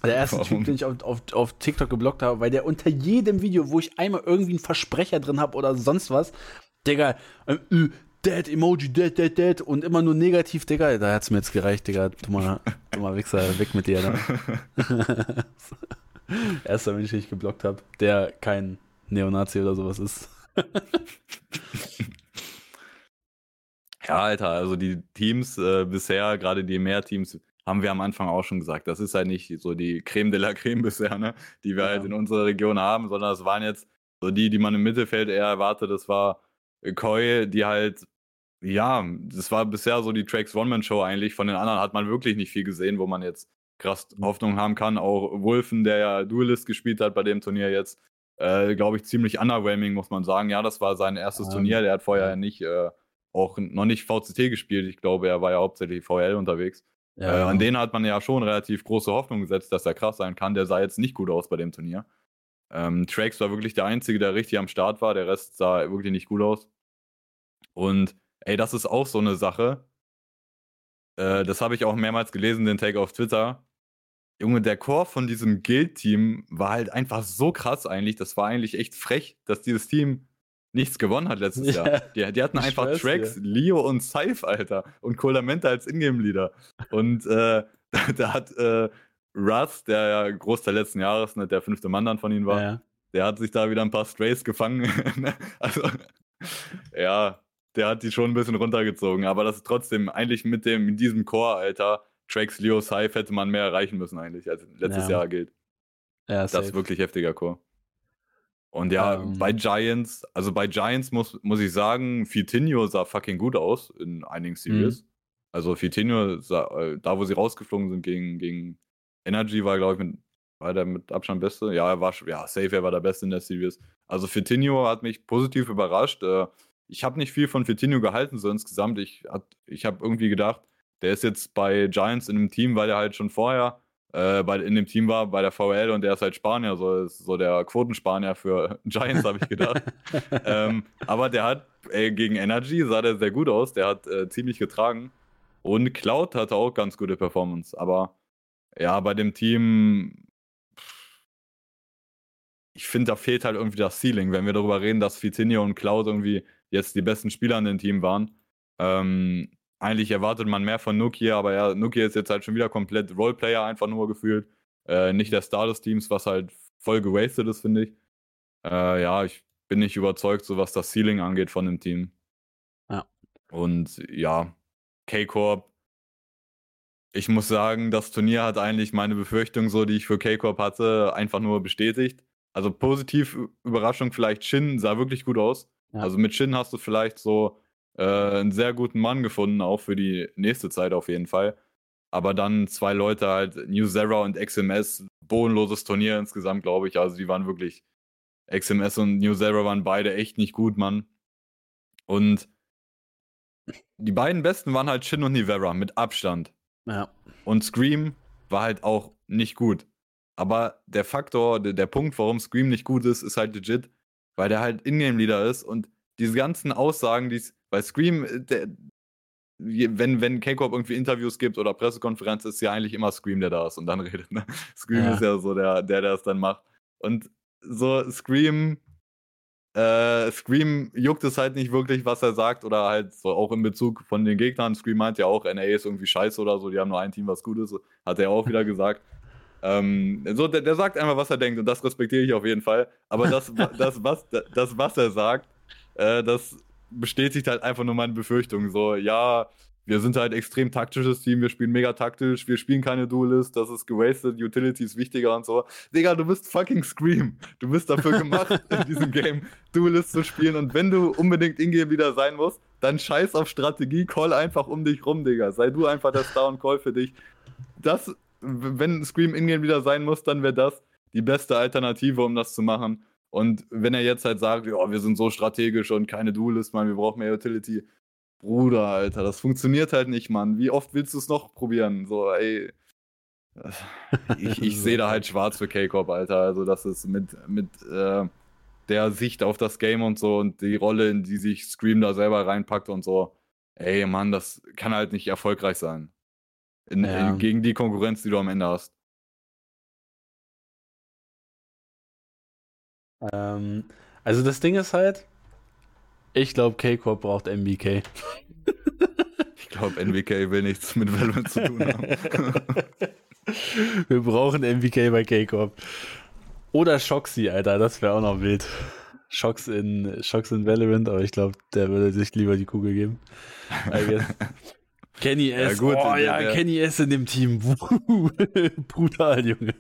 Der erste Warum? Typ, den ich auf, auf, auf TikTok geblockt habe, weil der unter jedem Video, wo ich einmal irgendwie einen Versprecher drin habe oder sonst was, Digga, äh, Dead Emoji, Dead, Dead, Dead und immer nur negativ, Digga, da hat's mir jetzt gereicht, Digga, dummer, dummer Wichser, weg mit dir, ne? Erster Mensch, den ich geblockt habe, der kein Neonazi oder sowas ist. Ja, Alter, also die Teams äh, bisher, gerade die Mehrteams, haben wir am Anfang auch schon gesagt. Das ist halt nicht so die Creme de la Creme bisher, ne? die wir halt ja. halt in unserer Region haben, sondern es waren jetzt so die, die man im Mittelfeld eher erwartet. Das war Koi, die halt, ja, das war bisher so die Tracks One-Man-Show eigentlich. Von den anderen hat man wirklich nicht viel gesehen, wo man jetzt krass mhm. Hoffnung haben kann. Auch Wolfen, der ja Duelist gespielt hat bei dem Turnier jetzt, äh, glaube ich, ziemlich underwhelming, muss man sagen. Ja, das war sein erstes um, Turnier. Der hat vorher nicht. Äh, auch noch nicht VCT gespielt. Ich glaube, er war ja hauptsächlich VL unterwegs. Ja, äh, an den hat man ja schon relativ große Hoffnung gesetzt, dass er krass sein kann. Der sah jetzt nicht gut aus bei dem Turnier. Ähm, Trax war wirklich der Einzige, der richtig am Start war. Der Rest sah wirklich nicht gut aus. Und ey, das ist auch so eine Sache. Äh, das habe ich auch mehrmals gelesen, den Take auf Twitter. Junge, der Core von diesem Guild-Team war halt einfach so krass eigentlich. Das war eigentlich echt frech, dass dieses Team nichts gewonnen hat letztes ja. Jahr. Die, die hatten einfach Tracks, dir. Leo und Saif, Alter. Und Colamenta als Ingame-Leader. Und äh, da, da, hat äh, Russ, der ja Großteil letzten Jahres ne, der fünfte Mann dann von ihnen war, ja. der hat sich da wieder ein paar Strays gefangen. Ne? also, ja, der hat die schon ein bisschen runtergezogen. Aber das ist trotzdem eigentlich mit dem, mit diesem Core, Alter, Tracks, Leo, Saif hätte man mehr erreichen müssen eigentlich, als letztes ja. Jahr gilt. Ja, das ist wirklich heftiger Core. Und ja, ähm. bei Giants, also bei Giants muss, muss ich sagen, Fitinho sah fucking gut aus in einigen Series. Mhm. Also Fitinho, sah, äh, da wo sie rausgeflogen sind gegen, gegen Energy, war, glaube ich, mit, war der mit Abstand Beste. Ja, er war ja, safe, er war der Beste in der Series. Also Fitinho hat mich positiv überrascht. Äh, ich habe nicht viel von Fitinho gehalten, so insgesamt. Ich, ich habe irgendwie gedacht, der ist jetzt bei Giants in einem Team, weil er halt schon vorher äh, bei, in dem Team war bei der VL und der ist halt Spanier, so, ist so der Quotenspanier für Giants, habe ich gedacht. ähm, aber der hat ey, gegen Energy sah der sehr gut aus, der hat äh, ziemlich getragen. Und Cloud hatte auch ganz gute Performance, aber ja, bei dem Team, ich finde, da fehlt halt irgendwie das Ceiling, wenn wir darüber reden, dass Fitinio und Cloud irgendwie jetzt die besten Spieler in dem Team waren. Ähm, eigentlich erwartet man mehr von Nokia, aber ja, Nokia ist jetzt halt schon wieder komplett Roleplayer einfach nur gefühlt. Äh, nicht der Star des Teams, was halt voll gewastet ist, finde ich. Äh, ja, ich bin nicht überzeugt, so was das Ceiling angeht von dem Team. Ja. Und ja, K-Corp. Ich muss sagen, das Turnier hat eigentlich meine Befürchtung, so die ich für K-Corp hatte, einfach nur bestätigt. Also positiv Überraschung, vielleicht Shin sah wirklich gut aus. Ja. Also mit Shin hast du vielleicht so äh, einen sehr guten Mann gefunden, auch für die nächste Zeit auf jeden Fall. Aber dann zwei Leute halt, New Zera und XMS, bodenloses Turnier insgesamt, glaube ich. Also die waren wirklich, XMS und New Zera waren beide echt nicht gut, Mann. Und die beiden besten waren halt Shin und Nivera mit Abstand. Ja. Und Scream war halt auch nicht gut. Aber der Faktor, der, der Punkt, warum Scream nicht gut ist, ist halt legit, weil der halt Ingame-Leader ist und diese ganzen Aussagen, die bei Scream, äh, der, wenn, wenn K-Corp irgendwie Interviews gibt oder Pressekonferenz, ist ja eigentlich immer Scream, der da ist und dann redet. Ne? Scream ja. ist ja so der, der, der es dann macht. Und so Scream, Äh, Scream juckt es halt nicht wirklich, was er sagt, oder halt so auch in Bezug von den Gegnern. Scream meint ja auch, NA ist irgendwie scheiße oder so, die haben nur ein Team, was gut ist, hat er auch wieder gesagt. Ähm, so, der, der, sagt einfach, was er denkt und das respektiere ich auf jeden Fall. Aber das, das, was, das was er sagt, äh, das bestätigt halt einfach nur meine Befürchtungen. So, ja, wir sind halt extrem taktisches Team, wir spielen mega taktisch, wir spielen keine Duelist, das ist gewastet, Utility ist wichtiger und so. Digga, du bist fucking Scream. Du bist dafür gemacht, in diesem Game Duelist zu spielen und wenn du unbedingt Ingame wieder sein musst, dann scheiß auf Strategie, call einfach um dich rum, Digga. Sei du einfach der Star und Call für dich. Das, wenn Scream Ingame wieder sein muss, dann wäre das die beste Alternative, um das zu machen. Und wenn er jetzt halt sagt, ja, wir sind so strategisch und keine Duelist, man, wir brauchen mehr Utility, Bruder, Alter, das funktioniert halt nicht, Mann. Wie oft willst du es noch probieren? So, ey. Ich, ich sehe da halt schwarz für K-Corp, Alter. Also, das ist mit, mit äh, der Sicht auf das Game und so und die Rolle, in die sich Scream da selber reinpackt und so. Ey, Mann, das kann halt nicht erfolgreich sein. In, ja. in, gegen die Konkurrenz, die du am Ende hast. Ähm, also, das Ding ist halt, ich glaube, K-Corp braucht MBK. ich glaube, NBK will nichts mit Valorant zu tun haben. Wir brauchen MBK bei K-Corp. Oder Shoxy, Alter, das wäre auch noch wild. Shocks in, Shocks in Valorant, aber ich glaube, der würde sich lieber die Kugel geben. Kenny S. Ja, gut, oh ja, der, Kenny S in dem Team. Brutal, Junge.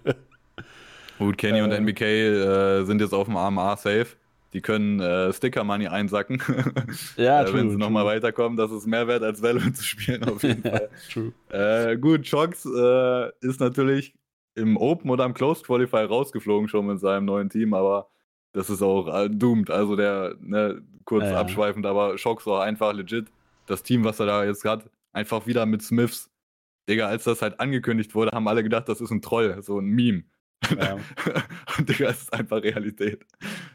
Gut, Kenny äh, und NBK äh, sind jetzt auf dem AMA safe. Die können äh, Sticker Money einsacken. Ja, äh, true, Wenn sie nochmal weiterkommen, das ist mehr wert als Valorant zu spielen, auf jeden Fall. true. Äh, gut, Shox äh, ist natürlich im Open oder im Closed Qualify rausgeflogen schon mit seinem neuen Team, aber das ist auch äh, doomed. Also der, ne, kurz ja, abschweifend, aber Shox war einfach legit. Das Team, was er da jetzt hat, einfach wieder mit Smiths. Digga, als das halt angekündigt wurde, haben alle gedacht, das ist ein Troll, so ein Meme. Ja. und Digga, es ist einfach Realität.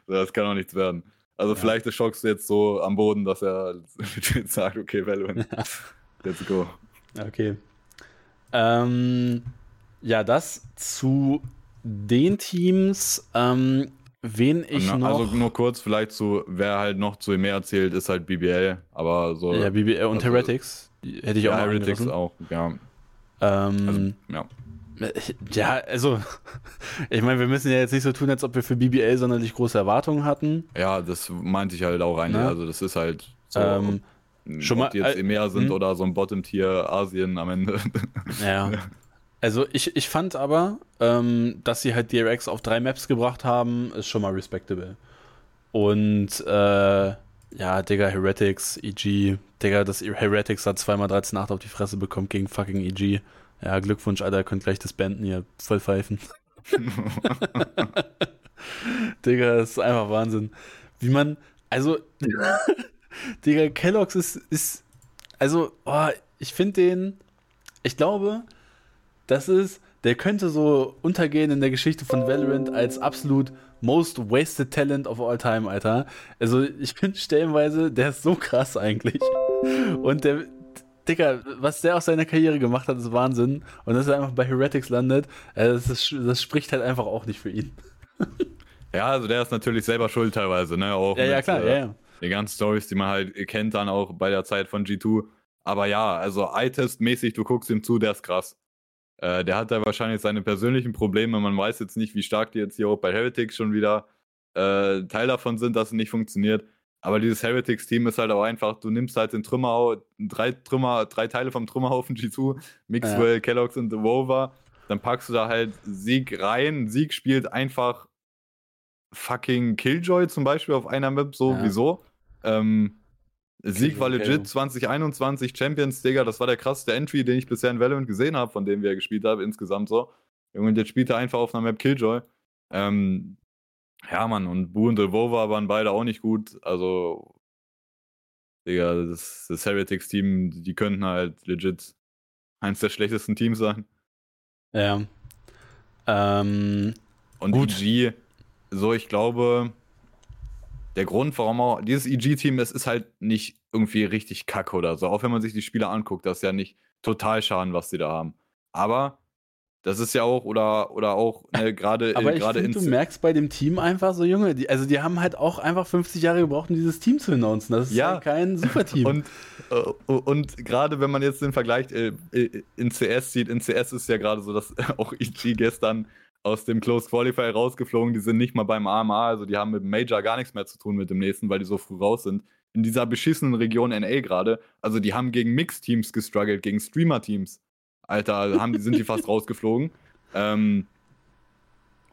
Das kann auch nichts werden. Also ja. vielleicht ist Schocks jetzt so am Boden, dass er sagt, okay, Valorant, let's go. Okay. Ähm, ja, das zu den Teams, ähm, wen ich Na, noch... Also nur kurz vielleicht zu, wer halt noch zu mehr erzählt, ist halt BBL, aber so... Ja, BBL und also, Heretics, hätte ich auch ja, Heretics auch, ja. Ähm, also, ja. Ja, also, ich meine, wir müssen ja jetzt nicht so tun, als ob wir für BBL sonderlich große Erwartungen hatten. Ja, das meinte ich halt auch eigentlich. Ja. Also, das ist halt so, ähm, ob, schon mal, die jetzt äh, EMEA sind hm? oder so ein Bottom-Tier Asien am Ende. Ja. Also, ich, ich fand aber, ähm, dass sie halt DRX auf drei Maps gebracht haben, ist schon mal respectable. Und, äh, ja, Digga, Heretics, EG, Digga, das Heretics hat zweimal 13.8 auf die Fresse bekommen gegen fucking EG. Ja, Glückwunsch, Alter, ihr könnt gleich das Banden hier voll pfeifen. Digga, das ist einfach Wahnsinn. Wie man, also, Digga, Kellogg's ist, ist, also, oh, ich finde den, ich glaube, das ist, der könnte so untergehen in der Geschichte von Valorant als absolut most wasted talent of all time, Alter. Also, ich finde stellenweise, der ist so krass eigentlich. Und der, Dicker, was der aus seiner Karriere gemacht hat, ist Wahnsinn. Und dass er einfach bei Heretics landet, äh, das, ist, das spricht halt einfach auch nicht für ihn. ja, also der ist natürlich selber schuld teilweise, ne? Auch ja, mit, ja, klar, äh, ja, ja. Die ganzen Stories, die man halt kennt, dann auch bei der Zeit von G2. Aber ja, also Eye-Test-mäßig, du guckst ihm zu, der ist krass. Äh, der hat da wahrscheinlich seine persönlichen Probleme. Man weiß jetzt nicht, wie stark die jetzt hier auch bei Heretics schon wieder äh, Teil davon sind, dass es nicht funktioniert. Aber dieses Heretics-Team ist halt auch einfach, du nimmst halt den Trümmerhaufen, drei Trümmer, drei Teile vom Trümmerhaufen G2, Mixwell, ja. Kellogg's und The Rover, dann packst du da halt Sieg rein. Sieg spielt einfach fucking Killjoy zum Beispiel auf einer Map, sowieso. Ja. Ähm, Sieg war legit 2021 Champions, Digga, das war der krasseste Entry, den ich bisher in Valorant gesehen habe, von dem wir gespielt haben, insgesamt so. Und jetzt spielt er einfach auf einer Map Killjoy. Ähm, ja, Mann, und Boo und Delvova waren beide auch nicht gut. Also, Digga, das, das Heretics-Team, die könnten halt legit eins der schlechtesten Teams sein. Ja. Ähm, und gut. EG, so, ich glaube, der Grund, warum auch dieses EG-Team, das ist halt nicht irgendwie richtig kacke oder so. Auch wenn man sich die Spieler anguckt, das ist ja nicht total schaden, was sie da haben. Aber Das ist ja auch, oder, oder auch ne, gerade Aber ich find, du merkst bei dem Team einfach so, Junge, die, also die haben halt auch einfach 50 Jahre gebraucht, um dieses Team zu announcen. Das ist ja halt kein Superteam. Und, äh, und gerade wenn man jetzt den Vergleich äh, äh in CS sieht, in CS ist ja gerade so, dass auch EG gestern aus dem Close Qualifier rausgeflogen, die sind nicht mal beim AMA, also die haben mit dem Major gar nichts mehr zu tun mit dem nächsten, weil die so früh raus sind. In dieser beschissenen Region NA gerade, also die haben gegen Mix-Teams gestruggelt, gegen Streamer-Teams. Alter, haben, sind die fast rausgeflogen. Ähm,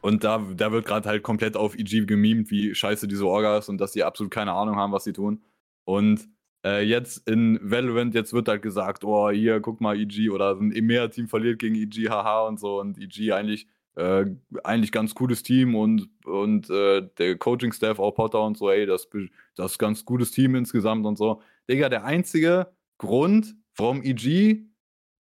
und da, da wird gerade halt komplett auf EG gemimt, wie scheiße diese Orga ist und dass sie absolut keine Ahnung haben, was sie tun. Und äh, jetzt in Valorant, jetzt wird halt gesagt, oh, hier, guck mal, EG oder ein EMEA-Team verliert gegen EG, haha und so. Und EG eigentlich, äh, eigentlich ganz cooles Team und, und äh, der Coaching-Staff, auch Potter und so, ey, das, das ist ganz gutes Team insgesamt und so. Digga, der einzige Grund, warum EG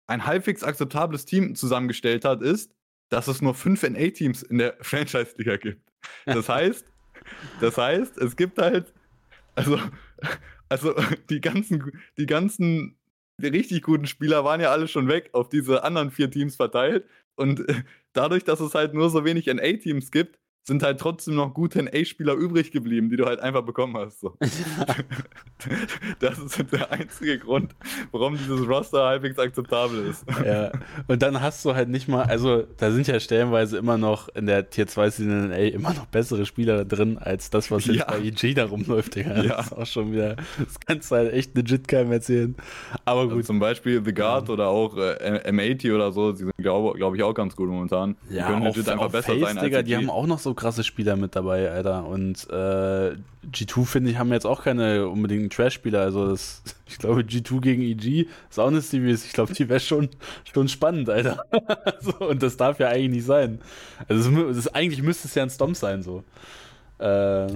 ein halbwegs akzeptables Team zusammengestellt hat, ist, dass es nur fünf NA-Teams in der Franchise-Liga gibt. Das heißt, das heißt, es gibt halt, also, also die ganzen, die ganzen die richtig guten Spieler waren ja alle schon weg auf diese anderen vier Teams verteilt. Und dadurch, dass es halt nur so wenig NA-Teams gibt, sind halt trotzdem noch gute NA-Spieler übrig geblieben, die du halt einfach bekommen hast. So. das ist der einzige Grund, warum dieses Roster halbwegs akzeptabel ist. Ja, und dann hast du halt nicht mal, also da sind ja stellenweise immer noch in der Tier 2 Season NA immer noch bessere Spieler drin, als das, was jetzt ja. bei EG da rumläuft, Digga. Das ja. ist auch schon wieder, das kannst du halt echt legit keinem erzählen. Aber also gut. Also zum Beispiel The Guard ja. oder auch äh, M80 oder so, die sind, glaube glaub ich, auch ganz gut momentan. Ja, die können legit einfach besser Face, sein als Digga, die haben auch noch so krasse Spieler mit dabei, Alter. Und äh, G2, finde ich, haben jetzt auch keine unbedingten Trash-Spieler. Also das, ich glaube, G2 gegen EG ist auch eine Series. Ich glaube, die wäre schon, schon spannend, Alter. so, und das darf ja eigentlich nicht sein. Also das, das, eigentlich müsste es ja ein Stomp sein, so. Äh,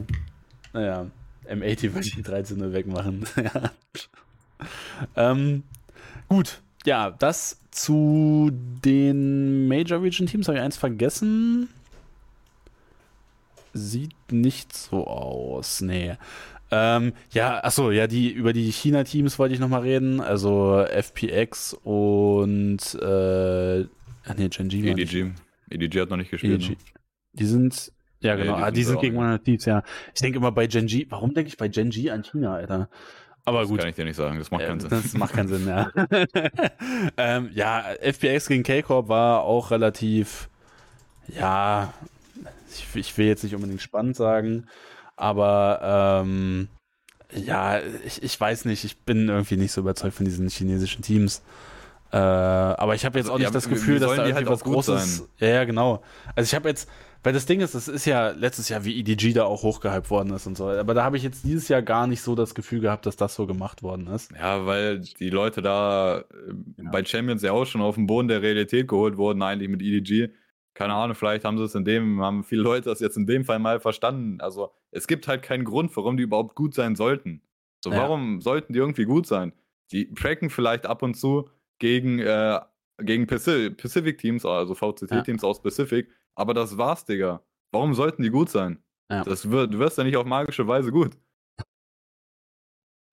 naja, M80 würde die 13 wegmachen. ähm, gut, ja, das zu den Major Region Teams habe ich eins vergessen sieht nicht so aus. Nee. Ähm, ja, achso, ja, die, über die China-Teams wollte ich nochmal reden. Also FPX und äh, ach nee, Genji. EDG. EDG hat noch nicht gespielt. EDG. Ne? Die sind, ja genau, ja, die, ah, die sind gegen 100 Thieves, ja. Ich denke immer bei Genji, warum denke ich bei Genji an China, Alter? Aber das gut. kann ich dir nicht sagen, das macht keinen Sinn. Das macht keinen Sinn, ja. ähm, ja, FPX gegen K-Corp war auch relativ, ja, ich, ich, will jetzt nicht unbedingt spannend sagen, aber ähm, ja, ich, ich weiß nicht, ich bin irgendwie nicht so überzeugt von diesen chinesischen Teams. Äh, aber ich habe jetzt also, auch nicht ja, das Gefühl, dass da irgendwie halt was Großes. Sein. Ja, ja, genau. Also ich habe jetzt, weil das Ding ist, das ist ja letztes Jahr wie EDG da auch hochgehypt worden ist und so. Aber da habe ich jetzt dieses Jahr gar nicht so das Gefühl gehabt, dass das so gemacht worden ist. Ja, weil die Leute da ja. bei Champions ja auch schon auf den Boden der Realität geholt wurden, eigentlich mit EDG keine Ahnung, vielleicht haben sie es in dem, haben viele Leute das jetzt in dem Fall mal verstanden. Also es gibt halt keinen Grund, warum die überhaupt gut sein sollten. So, ja. warum sollten die irgendwie gut sein? Die tracken vielleicht ab und zu gegen, äh, gegen Pacific-Teams, also VCT-Teams ja. aus Pacific, aber das war's, Digga. Warum sollten die gut sein? Ja. Das wird, du wirst ja nicht auf magische Weise gut.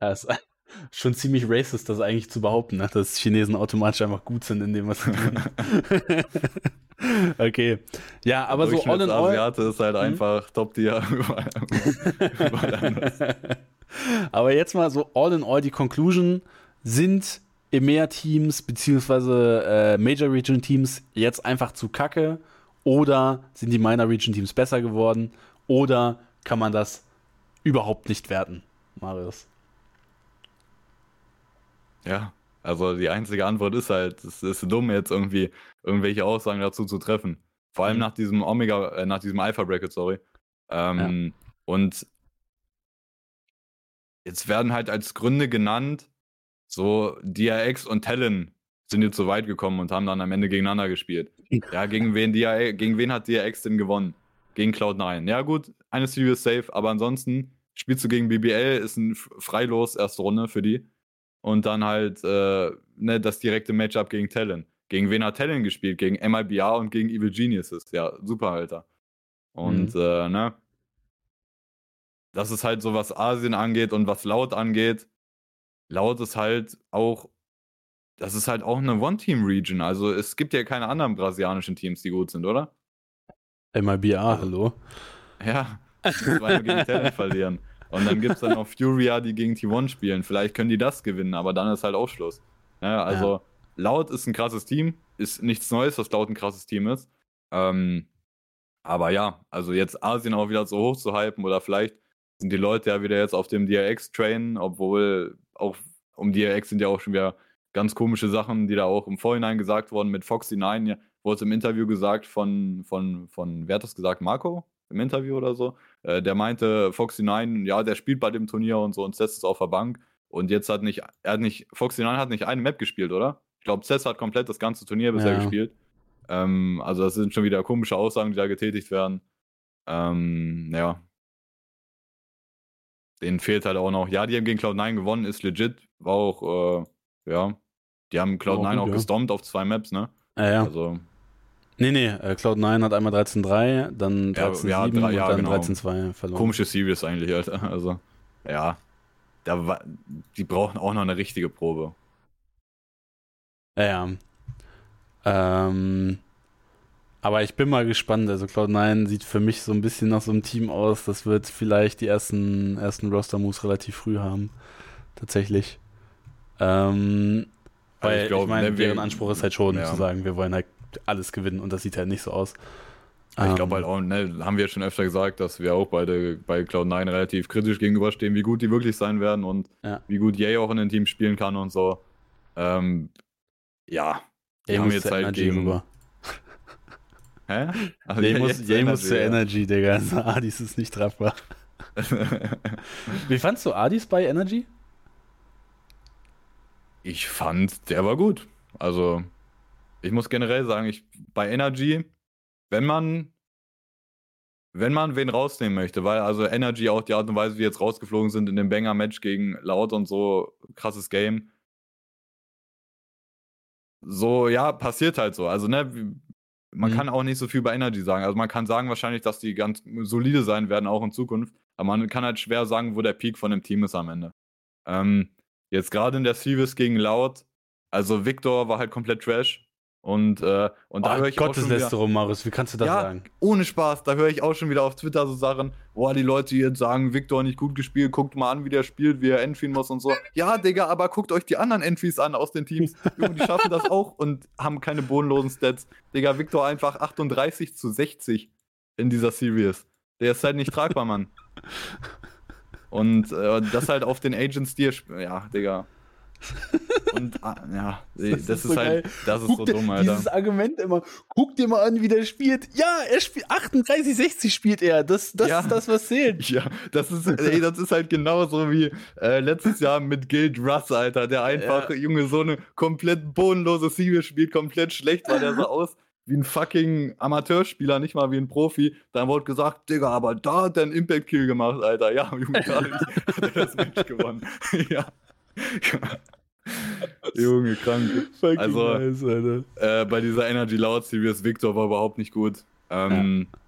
Das schon ziemlich racist, das eigentlich zu behaupten, ne? dass Chinesen automatisch einfach gut sind in dem, was sie tun. Okay. Ja, aber so all in all. Asiate ist halt hm? einfach Top-Tier. aber jetzt mal so all in all die Conclusion sind EMEA-Teams beziehungsweise äh, Major Region Teams jetzt einfach zu kacke oder sind die Minor Region Teams besser geworden oder kann man das überhaupt nicht werten, Marius? Ja, also die einzige Antwort ist halt, es ist dumm, jetzt irgendwie irgendwelche Aussagen dazu zu treffen. Vor allem mhm. nach diesem Omega, äh, nach diesem Alpha-Bracket, sorry. Ähm, ja. Und jetzt werden halt als Gründe genannt, so DRX und Talon sind jetzt so weit gekommen und haben dann am Ende gegeneinander gespielt. Ja, gegen wen, DRX, gegen wen hat DRX denn gewonnen? Gegen Cloud9. Ja, gut, eine Series safe, aber ansonsten spielst du gegen BBL, ist ein Freilos erste Runde für die und dann halt äh, ne, das direkte Matchup gegen Talon. Gegen wen hat Talon gespielt? Gegen MIBA und gegen Evil Geniuses. Ja, super, Alter. Und mhm. äh, ne, das ist halt so, was Asien angeht und was Laut angeht. Laut ist halt auch das ist halt auch eine One-Team-Region. Also es gibt ja keine anderen brasilianischen Teams, die gut sind, oder? MIBA, hallo. Ja, zwei gegen Talent verlieren. Und dann gibt es dann noch Furia, die gegen T1 spielen. Vielleicht können die das gewinnen, aber dann ist halt auch Schluss. Ja, also ja. Laut ist ein krasses Team, ist nichts Neues, dass Laut ein krasses Team ist. Ähm, aber ja, also jetzt Asien auch wieder so hoch zu hypen oder vielleicht sind die Leute ja wieder jetzt auf dem DRX-Train, obwohl auch um DRX sind ja auch schon wieder ganz komische Sachen, die da auch im Vorhinein gesagt wurden mit Foxy 9, ja, wurde es im Interview gesagt von, von, von, wer hat das gesagt, Marco? Im Interview oder so. Äh, der meinte, Foxy 9, ja, der spielt bei dem Turnier und so und Cess ist auf der Bank. Und jetzt hat nicht, er hat nicht, Foxy 9 hat nicht eine Map gespielt, oder? Ich glaube, Cess hat komplett das ganze Turnier bisher ja. gespielt. Ähm, also das sind schon wieder komische Aussagen, die da getätigt werden. Ähm, ja. Denen fehlt halt auch noch. Ja, die haben gegen Cloud9 gewonnen, ist legit. War auch, äh, ja. Die haben Cloud9 auch, auch gestompt auf zwei Maps, ne? Ja, ja. Also. Nee, nee, äh, Cloud9 hat einmal 13-3, dann 13-7 ja, ja, ja, und dann genau. 13-2 verloren. Komische Series eigentlich, Alter. Also, ja. Da war, die brauchen auch noch eine richtige Probe. Ja, ja. Ähm, aber ich bin mal gespannt. Also Cloud9 sieht für mich so ein bisschen nach so einem Team aus. Das wird vielleicht die ersten, ersten Roster-Moves relativ früh haben. Tatsächlich. Ähm, also weil ich, glaub, ich meine, ne, deren Anspruch ist halt schon ja. zu sagen, wir wollen halt alles gewinnen und das sieht halt nicht so aus. Ich glaube halt auch, ne, haben wir schon öfter gesagt, dass wir auch beide bei Cloud9 relativ kritisch gegenüberstehen, wie gut die wirklich sein werden und ja. wie gut Jay auch in den Team spielen kann und so. Ähm, ja, die haben jetzt halt gegen. Rüber. Hä? Also Jay muss, Jay muss zur Energy, Digga. Also Adis ist nicht treffbar. Wie fandst du Adis bei Energy? Ich fand, der war gut. Also, ich muss generell sagen, ich bei Energy, wenn man wenn man wen rausnehmen möchte, weil also Energy auch die Art und Weise, wie jetzt rausgeflogen sind in dem Banger-Match gegen Laut und so, krasses Game. So, ja, passiert halt so. Also, ne, man mhm. kann auch nicht so viel bei Energy sagen. Also man kann sagen wahrscheinlich, dass die ganz solide sein werden, auch in Zukunft. Aber man kann halt schwer sagen, wo der Peak von dem Team ist am Ende. Ähm, jetzt gerade in der Series gegen Loud, also Victor war halt komplett Trash. Und, äh, und da oh, höre ich Gotteslästerung, Marius, wie kannst du das ja, sagen? Ohne Spaß, da höre ich auch schon wieder auf Twitter so Sachen, boah, die Leute jetzt sagen, Victor nicht gut gespielt, guckt mal an, wie der spielt, wie er entfielen muss und so. Ja, Digga, aber guckt euch die anderen Entries an aus den Teams. die schaffen das auch und haben keine bodenlosen Stats. Digga, Victor einfach 38 zu 60 in dieser Series. Der ist halt nicht tragbar, Mann. Und äh, das halt auf den Agents, die ja, Digga. Und ah, ja, das, das ist, so halt, geil. das ist guck so dumm, Alter. Dieses Argument immer, guck dir mal an, wie der spielt. Ja, er spielt 38, 60 spielt er. Das, das ja. ist das, was zählt. Ja, das ist, ey, das ist halt genauso wie äh, letztes Jahr mit Guild Russ, Alter, der einfach, ja. Junge, so eine komplett bodenlose Serie spielt, komplett schlecht, weil der so aus wie ein fucking Amateurspieler, nicht mal wie ein Profi. Dann wurde gesagt, Digga, aber da hat er einen Impact-Kill gemacht, Alter. Ja, Junge, da hat er das Match gewonnen. ja. Junge, krank. Fucking also, nice, äh, bei dieser Energy Loud Series, Victor war überhaupt nicht gut. Ähm, ja.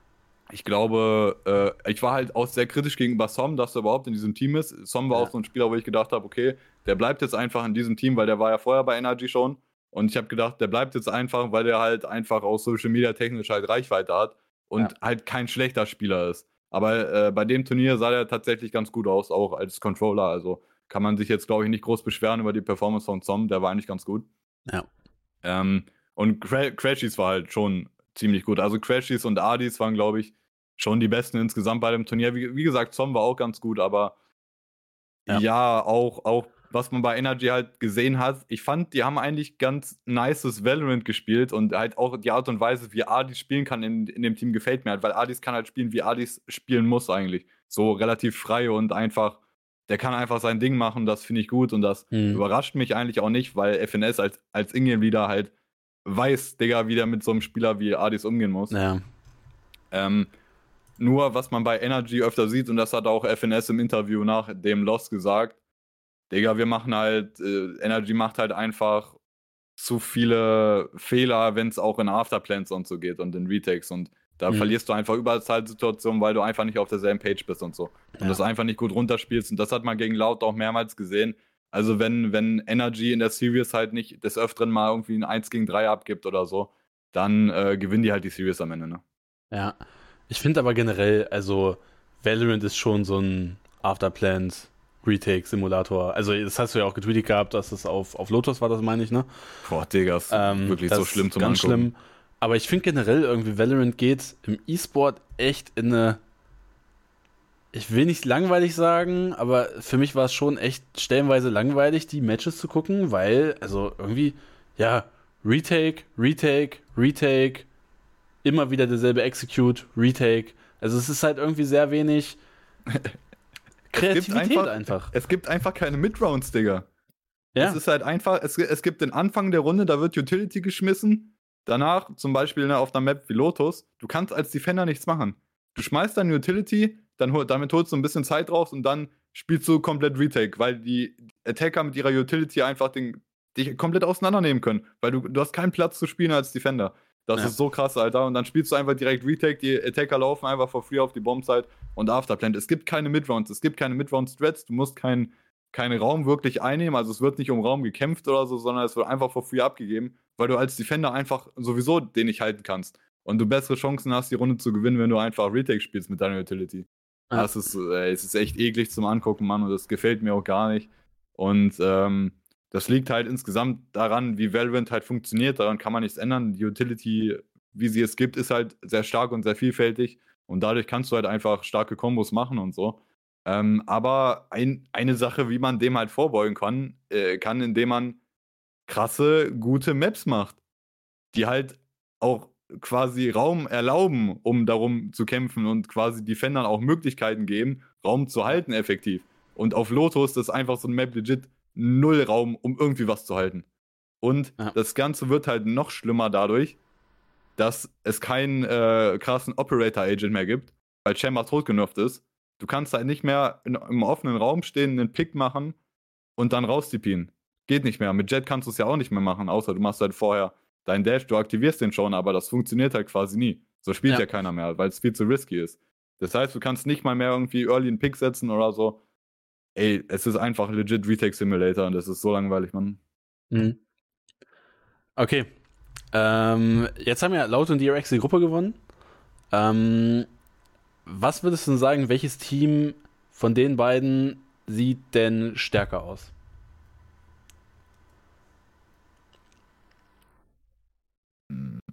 Ich glaube, äh, ich war halt auch sehr kritisch gegenüber Som, dass er überhaupt in diesem Team ist. Som war ja. auch so ein Spieler, wo ich gedacht habe, okay, der bleibt jetzt einfach in diesem Team, weil der war ja vorher bei Energy schon. Und ich habe gedacht, der bleibt jetzt einfach, weil der halt einfach aus Social Media technisch halt Reichweite hat und ja. halt kein schlechter Spieler ist. Aber äh, bei dem Turnier sah er tatsächlich ganz gut aus, auch als Controller. Also kann man sich jetzt, glaube ich, nicht groß beschweren über die Performance von Zom. Der war eigentlich ganz gut. Ja. Ähm, und Cra Crashies war halt schon ziemlich gut. Also Crashies und Adis waren, glaube ich, schon die besten insgesamt bei dem Turnier. Wie, wie gesagt, Zom war auch ganz gut, aber ja, ja auch, auch was man bei Energy halt gesehen hat, ich fand, die haben eigentlich ganz nices Valorant gespielt und halt auch die Art und Weise, wie Adis spielen kann in, in dem Team gefällt mir halt, weil Adis kann halt spielen, wie Adis spielen muss eigentlich. So relativ frei und einfach der kann einfach sein Ding machen, das finde ich gut und das mhm. überrascht mich eigentlich auch nicht, weil FNS als, als Ingame-Leader halt weiß, Digga, wie der mit so einem Spieler wie Adis umgehen muss. Ja. Ähm, nur, was man bei Energy öfter sieht, und das hat auch FNS im Interview nach dem Loss gesagt, Digga, wir machen halt, äh, Energy macht halt einfach zu viele Fehler, wenn es auch in Afterplans und so geht und in Retakes und da mhm. verlierst du einfach Überzahlsituationen, weil du einfach nicht auf derselben Page bist und so. Und ja. das einfach nicht gut runterspielst. Und das hat man gegen Laut auch mehrmals gesehen. Also wenn, wenn Energy in der Series halt nicht des Öfteren mal irgendwie ein 1 gegen 3 abgibt oder so, dann äh, gewinnen die halt die Series am Ende, ne? Ja. Ich finde aber generell, also Valorant ist schon so ein Afterplans Retake-Simulator. Also, das hast du ja auch getweetet gehabt, dass es auf, auf Lotus war, das meine ich, ne? Boah, Digga, ist ähm, wirklich so schlimm zum ganz Angucken. schlimm. Aber ich finde generell irgendwie Valorant geht im E-Sport echt in eine. Ich will nicht langweilig sagen, aber für mich war es schon echt stellenweise langweilig, die Matches zu gucken, weil, also irgendwie, ja, Retake, Retake, Retake, immer wieder derselbe Execute, Retake. Also es ist halt irgendwie sehr wenig Kreativität einfach, einfach, Es gibt einfach keine Midrounds, Digga. Ja. Es ist halt einfach, es, es gibt den Anfang der Runde, da wird Utility geschmissen. Danach, zum Beispiel ne, auf einer Map wie Lotus, du kannst als Defender nichts machen. Du schmeißt dann Utility, dann, damit holst du ein bisschen Zeit raus und dann spielst du komplett Retake, weil die Attacker mit ihrer Utility einfach den, dich komplett auseinandernehmen können, weil du, du hast keinen Platz zu spielen als Defender. Das ja. ist so krass, Alter. Und dann spielst du einfach direkt Retake, die Attacker laufen einfach for free auf die Bombsite und Afterplant. Es gibt keine Midrounds, es gibt keine Midround-Strats, du musst keinen keinen Raum wirklich einnehmen, also es wird nicht um Raum gekämpft oder so, sondern es wird einfach for free abgegeben, weil du als Defender einfach sowieso den nicht halten kannst. Und du bessere Chancen hast, die Runde zu gewinnen, wenn du einfach Retake spielst mit deiner Utility. Ja. Das ist, äh, es ist echt eklig zum Angucken, Mann, und das gefällt mir auch gar nicht. Und ähm, das liegt halt insgesamt daran, wie Valorant halt funktioniert. Daran kann man nichts ändern. Die Utility, wie sie es gibt, ist halt sehr stark und sehr vielfältig. Und dadurch kannst du halt einfach starke Kombos machen und so. Ähm, aber ein, eine Sache, wie man dem halt vorbeugen kann, äh, kann, indem man krasse, gute Maps macht, die halt auch quasi Raum erlauben, um darum zu kämpfen und quasi Defendern auch Möglichkeiten geben, Raum zu halten effektiv. Und auf Lotus ist einfach so ein Map legit null Raum, um irgendwie was zu halten. Und ja. das Ganze wird halt noch schlimmer dadurch, dass es keinen äh, krassen Operator-Agent mehr gibt, weil Chamber totgenufft ist. Du kannst halt nicht mehr in, im offenen Raum stehen, einen Pick machen und dann rauszipieren. Geht nicht mehr. Mit Jet kannst du es ja auch nicht mehr machen, außer du machst halt vorher deinen Dash, du aktivierst den schon, aber das funktioniert halt quasi nie. So spielt ja, ja keiner mehr, weil es viel zu risky ist. Das heißt, du kannst nicht mal mehr irgendwie early einen Pick setzen oder so ey, es ist einfach legit Retake Simulator und das ist so langweilig, Mann. Mhm. Okay. Ähm, jetzt haben ja Laut und DRX die Gruppe gewonnen. Ähm, was würdest du sagen, welches Team von den beiden sieht denn stärker aus?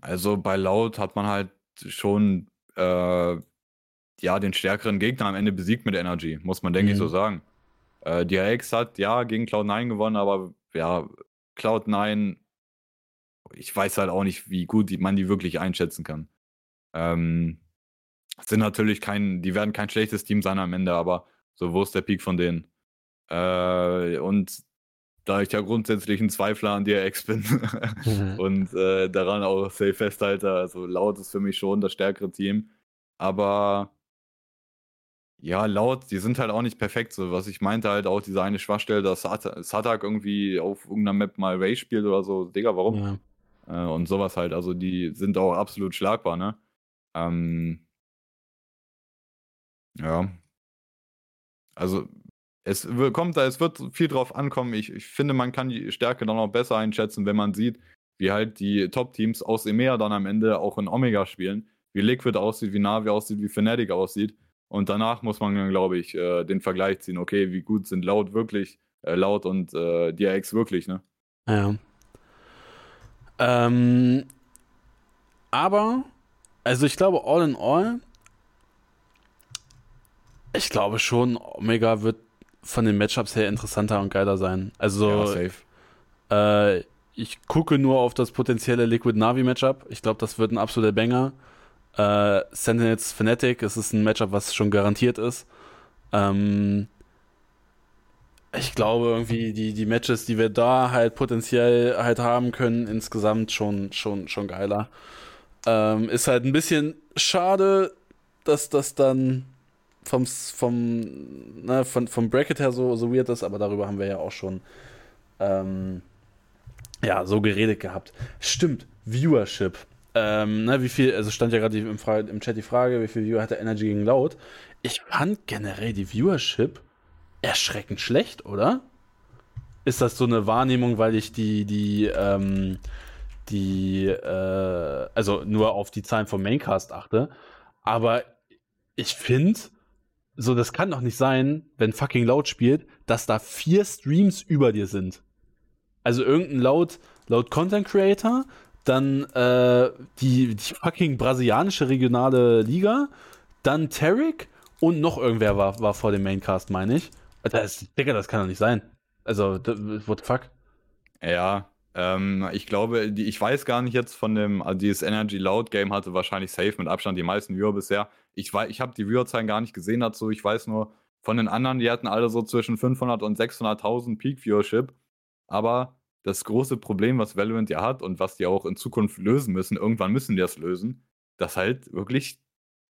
Also bei Laut hat man halt schon äh, ja den stärkeren Gegner am Ende besiegt mit Energy, muss man denke mhm. ich so sagen. Äh, DRX hat ja gegen Cloud9 gewonnen, aber ja, Cloud9, ich weiß halt auch nicht, wie gut man die wirklich einschätzen kann. Ähm, sind natürlich kein, die werden kein schlechtes Team sein am Ende, aber so, wo ist der Peak von denen? Äh, und da ich ja grundsätzlich ein Zweifler an DRX bin mhm. und äh, daran auch safe festhalte, also laut ist für mich schon das stärkere Team. Aber ja, laut, die sind halt auch nicht perfekt. So, was ich meinte, halt auch diese eine Schwachstelle, dass Satak irgendwie auf irgendeiner Map mal Ray spielt oder so. Digga, warum? Ja. Äh, und sowas halt. Also, die sind auch absolut schlagbar, ne? Ähm, ja. Also, es kommt da, es wird viel drauf ankommen. Ich, ich finde, man kann die Stärke dann auch besser einschätzen, wenn man sieht, wie halt die Top-Teams aus EMEA dann am Ende auch in Omega spielen. Wie Liquid aussieht, wie Navi aussieht, wie Fnatic aussieht. Und danach muss man dann, glaube ich, äh, den Vergleich ziehen. Okay, wie gut sind Laut wirklich, äh, Laut und äh, DRX wirklich, ne? Ja. Ähm, aber, also ich glaube, all in all, ich glaube schon, Omega wird von den Matchups her interessanter und geiler sein. Also, ja, safe. Äh, ich gucke nur auf das potenzielle Liquid Navi Matchup. Ich glaube, das wird ein absoluter Banger. Äh, Sentinels Fnatic, es ist ein Matchup, was schon garantiert ist. Ähm, ich glaube irgendwie die, die Matches, die wir da halt potenziell halt haben können, insgesamt schon, schon, schon geiler. Ähm, ist halt ein bisschen schade, dass das dann vom, vom, ne, von, vom Bracket her so, so weird ist, aber darüber haben wir ja auch schon ähm, ja, so geredet gehabt. Stimmt, Viewership. Ähm, ne, wie viel, also stand ja gerade im, im, Chat die Frage, wie viel Viewer hat der Energy gegen Laut? Ich fand generell die Viewership erschreckend schlecht, oder? ist das so eine Wahrnehmung, weil ich die, die, ähm, die, äh, also nur auf die Zahlen vom Maincast achte. Aber ich finde, so, das kann doch nicht sein, wenn fucking laut spielt, dass da vier Streams über dir sind. Also irgendein laut, laut Content Creator, dann äh, die, die fucking brasilianische regionale Liga, dann Tarek und noch irgendwer war, war vor dem Maincast, meine ich. Das, Digga, das kann doch nicht sein. Also, what the fuck? Ja, ähm, ich glaube, die, ich weiß gar nicht jetzt von dem, also dieses Energy Loud Game hatte wahrscheinlich safe mit Abstand die meisten Viewer bisher. Ich, ich habe die Viewerzahlen gar nicht gesehen dazu. Ich weiß nur von den anderen, die hatten alle so zwischen 500 und 600.000 Peak Viewership. Aber das große Problem, was Valorant ja hat und was die auch in Zukunft lösen müssen, irgendwann müssen die das lösen, dass halt wirklich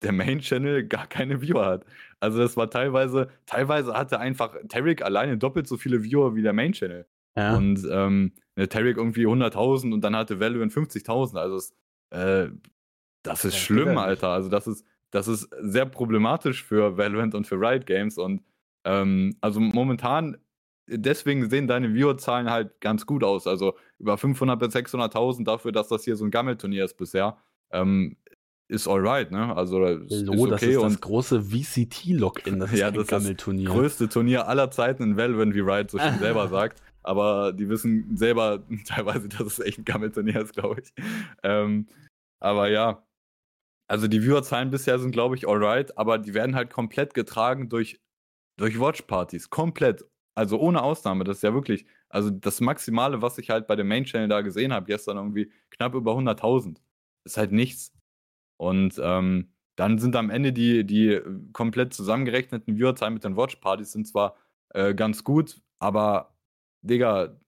der Main-Channel gar keine Viewer hat. Also das war teilweise, teilweise hatte einfach Tarek alleine doppelt so viele Viewer wie der Main-Channel. Ja. Und ähm, der Tarek irgendwie 100.000 und dann hatte Valorant 50.000. Also es, äh, das ist ja, schlimm, Alter. Also das ist, das ist sehr problematisch für Valorant und für Riot Games. Und ähm, also momentan, deswegen sehen deine Viewerzahlen halt ganz gut aus. Also über 500 bis 600.000 dafür, dass das hier so ein Gammelturnier ist bisher. Ähm, ist alright, ne? Also ist, Lo, ist okay. das ist das große VCT-Login, das ist ja, das Gammelturnier. Das größte Turnier aller Zeiten in Valorant, wie Riot so schön selber sagt. Aber die wissen selber teilweise, dass es echt ein Gammelturnier ist, glaube ich. Ähm, aber ja, also die Viewerzahlen bisher sind, glaube ich, alright, aber die werden halt komplett getragen durch, durch Watchpartys. Komplett. Also ohne Ausnahme. Das ist ja wirklich, also das Maximale, was ich halt bei dem Main Channel da gesehen habe, gestern irgendwie knapp über 100.000. Ist halt nichts. Und ähm, dann sind am Ende die, die komplett zusammengerechneten Viewerzahlen mit den Watchpartys sind zwar äh, ganz gut, aber Digga,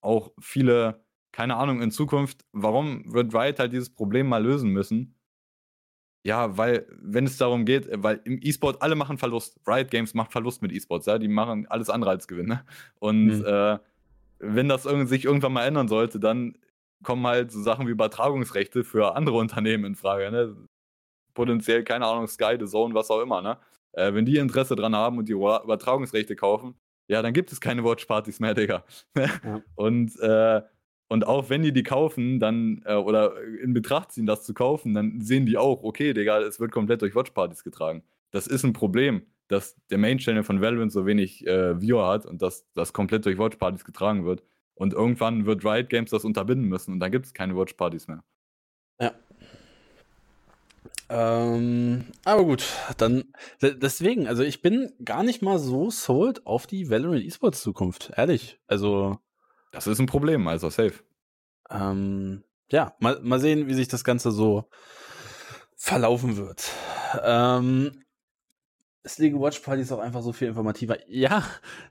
auch viele, keine Ahnung, in Zukunft, warum wird Riot halt dieses Problem mal lösen müssen? Ja, weil, wenn es darum geht, weil im E-Sport alle machen Verlust. Riot Games macht Verlust mit E-Sports, ja, die machen alles andere als Gewinn. Ne? Und mhm. äh, wenn das sich irgendwann mal ändern sollte, dann kommen halt so Sachen wie Übertragungsrechte für andere Unternehmen in Frage. Ne? Potenziell, keine Ahnung, Sky, The Zone, was auch immer. Ne? Äh, wenn die Interesse dran haben und die Übertragungsrechte kaufen, ja, dann gibt es keine Watchpartys mehr, Digga. Ja. Und, äh, und auch wenn die die kaufen, dann, äh, oder in Betracht ziehen, das zu kaufen, dann sehen die auch, okay, Digga, es wird komplett durch Watchpartys getragen. Das ist ein Problem, dass der Main-Channel von Valorant so wenig äh, Viewer hat und dass das komplett durch Watchpartys getragen wird. Und irgendwann wird Riot Games das unterbinden müssen und dann gibt es keine Watch-Partys mehr. Ja. Ähm, aber gut, dann deswegen, also ich bin gar nicht mal so sold auf die Valorant Esports Zukunft, ehrlich. Also. Das ist ein Problem, also safe. Ähm, ja, mal, mal sehen, wie sich das Ganze so verlaufen wird. Ähm, ist League Watch Party auch einfach so viel informativer. Ja,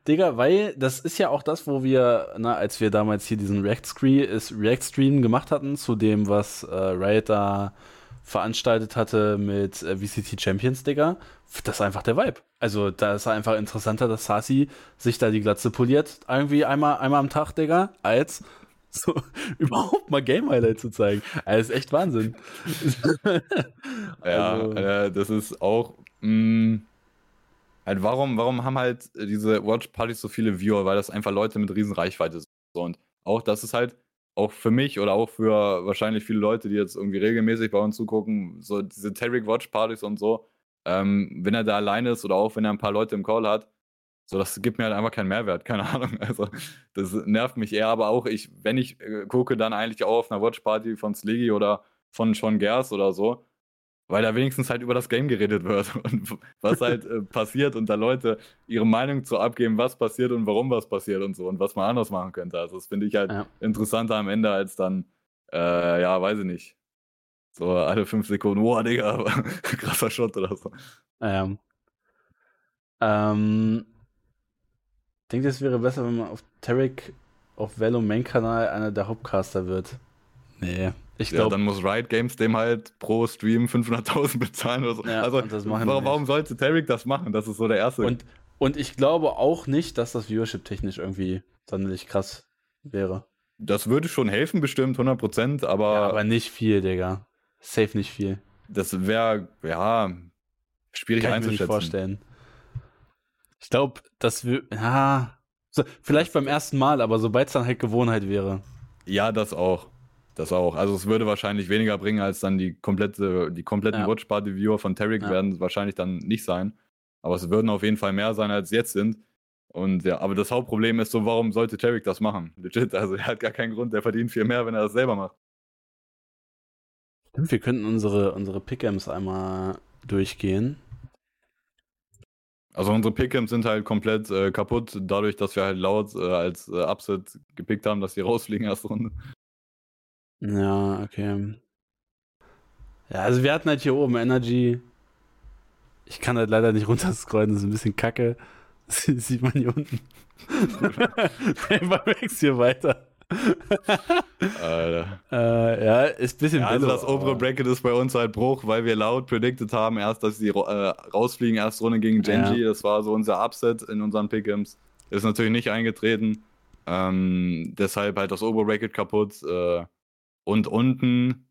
Digga, weil das ist ja auch das, wo wir, na, als wir damals hier diesen React-Stream React gemacht hatten, zu dem, was äh, Riot da veranstaltet hatte mit äh, VCT Champions, Digga, das ist einfach der Vibe. Also da ist einfach interessanter, dass Sasi sich da die Glatze poliert, irgendwie einmal, einmal am Tag, Digga, als so überhaupt mal Game Highlight zu zeigen. Also, das ist echt Wahnsinn. ja, also, äh, das ist auch mh, mm, Halt, warum, warum haben halt diese Watch-Partys so viele Viewer? Weil das einfach Leute mit riesen Reichweite sind. Und auch das ist halt auch für mich oder auch für wahrscheinlich viele Leute, die jetzt irgendwie regelmäßig bei uns zugucken, so diese Tarek Watch-Partys und so, ähm, wenn er da alleine ist oder auch wenn er ein paar Leute im Call hat, so, das gibt mir halt einfach keinen Mehrwert, keine Ahnung. Also, das nervt mich eher, aber auch ich, wenn ich äh, gucke, dann eigentlich auch auf einer Watch-Party von Sliggy oder von Sean Gers oder so, weil da wenigstens halt über das Game geredet wird und was halt äh, passiert und da Leute ihre Meinung zu abgeben, was passiert und warum was passiert und so und was man anders machen könnte. Also das finde ich halt ja. interessanter am Ende als dann, äh, ja, weiß ich nicht. So alle fünf Sekunden, boah, Digga, krasser Shot oder so. Ähm, ähm, ich denke, es wäre besser, wenn man auf Tarek auf Velo Main Kanal einer der Hauptcaster wird. Nee, ich glaube. Ja, dann muss Riot Games dem halt pro Stream 500.000 bezahlen oder so. Ja, also, warum, warum sollte Tarek das machen? Das ist so der erste. Und, und ich glaube auch nicht, dass das Viewership technisch irgendwie sonderlich krass wäre. Das würde schon helfen, bestimmt, 100%, aber. Ja, aber nicht viel, Digga. Safe nicht viel. Das wäre, ja, schwierig Kann einzuschätzen. Ich mir nicht vorstellen. Ich glaube, dass wir. Ja. So, vielleicht beim ersten Mal, aber sobald es dann halt Gewohnheit wäre. Ja, das auch. Das auch. Also es würde wahrscheinlich weniger bringen, als dann die komplette, die kompletten ja. Watch Party Viewer von Tarek ja. werden wahrscheinlich dann nicht sein. Aber es würden auf jeden Fall mehr sein, als jetzt sind. Und ja, aber das Hauptproblem ist so, warum sollte Tarek das machen? Legit, also er hat gar keinen Grund, der verdient viel mehr, wenn er das selber macht. Stimmt, wir könnten unsere, unsere Pick'ems einmal durchgehen. Also unsere Pick'ems sind halt komplett äh, kaputt, dadurch, dass wir halt laut äh, als äh, Upset gepickt haben, dass die rausfliegen erste Runde. Ja, okay. Ja, also wir hatten halt hier oben Energy. Ich kann halt leider nicht runterscrollen, das ist ein bisschen kacke. Das sieht man hier unten. Einfach wächst hier weiter. Alter. Äh, ja, ist ein bisschen ja, Also das obere Bracket ist bei uns halt Bruch, weil wir laut predicted haben, erst, dass sie äh, rausfliegen, erste Runde gegen Genji. Ja. Das war so unser Upset in unseren Pick'ems. Ist natürlich nicht eingetreten. Ähm, deshalb halt das obere Bracket kaputt. Äh, und unten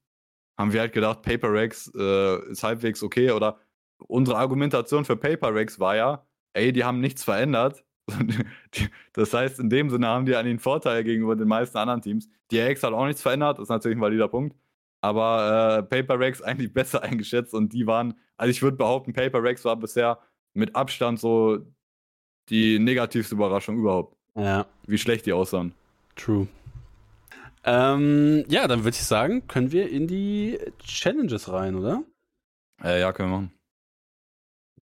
haben wir halt gedacht, Paper Rex äh, ist halbwegs okay. Oder unsere Argumentation für Paper Rex war ja, ey, die haben nichts verändert. das heißt, in dem Sinne haben die einen Vorteil gegenüber den meisten anderen Teams. Die AX hat auch nichts verändert, das ist natürlich ein valider Punkt. Aber äh, Paper Rex eigentlich besser eingeschätzt und die waren, also ich würde behaupten, Paper Rex war bisher mit Abstand so die negativste Überraschung überhaupt. Ja. Wie schlecht die aussahen. True. Ähm, ja, dann würde ich sagen, können wir in die Challenges rein, oder? Äh, ja, können wir machen.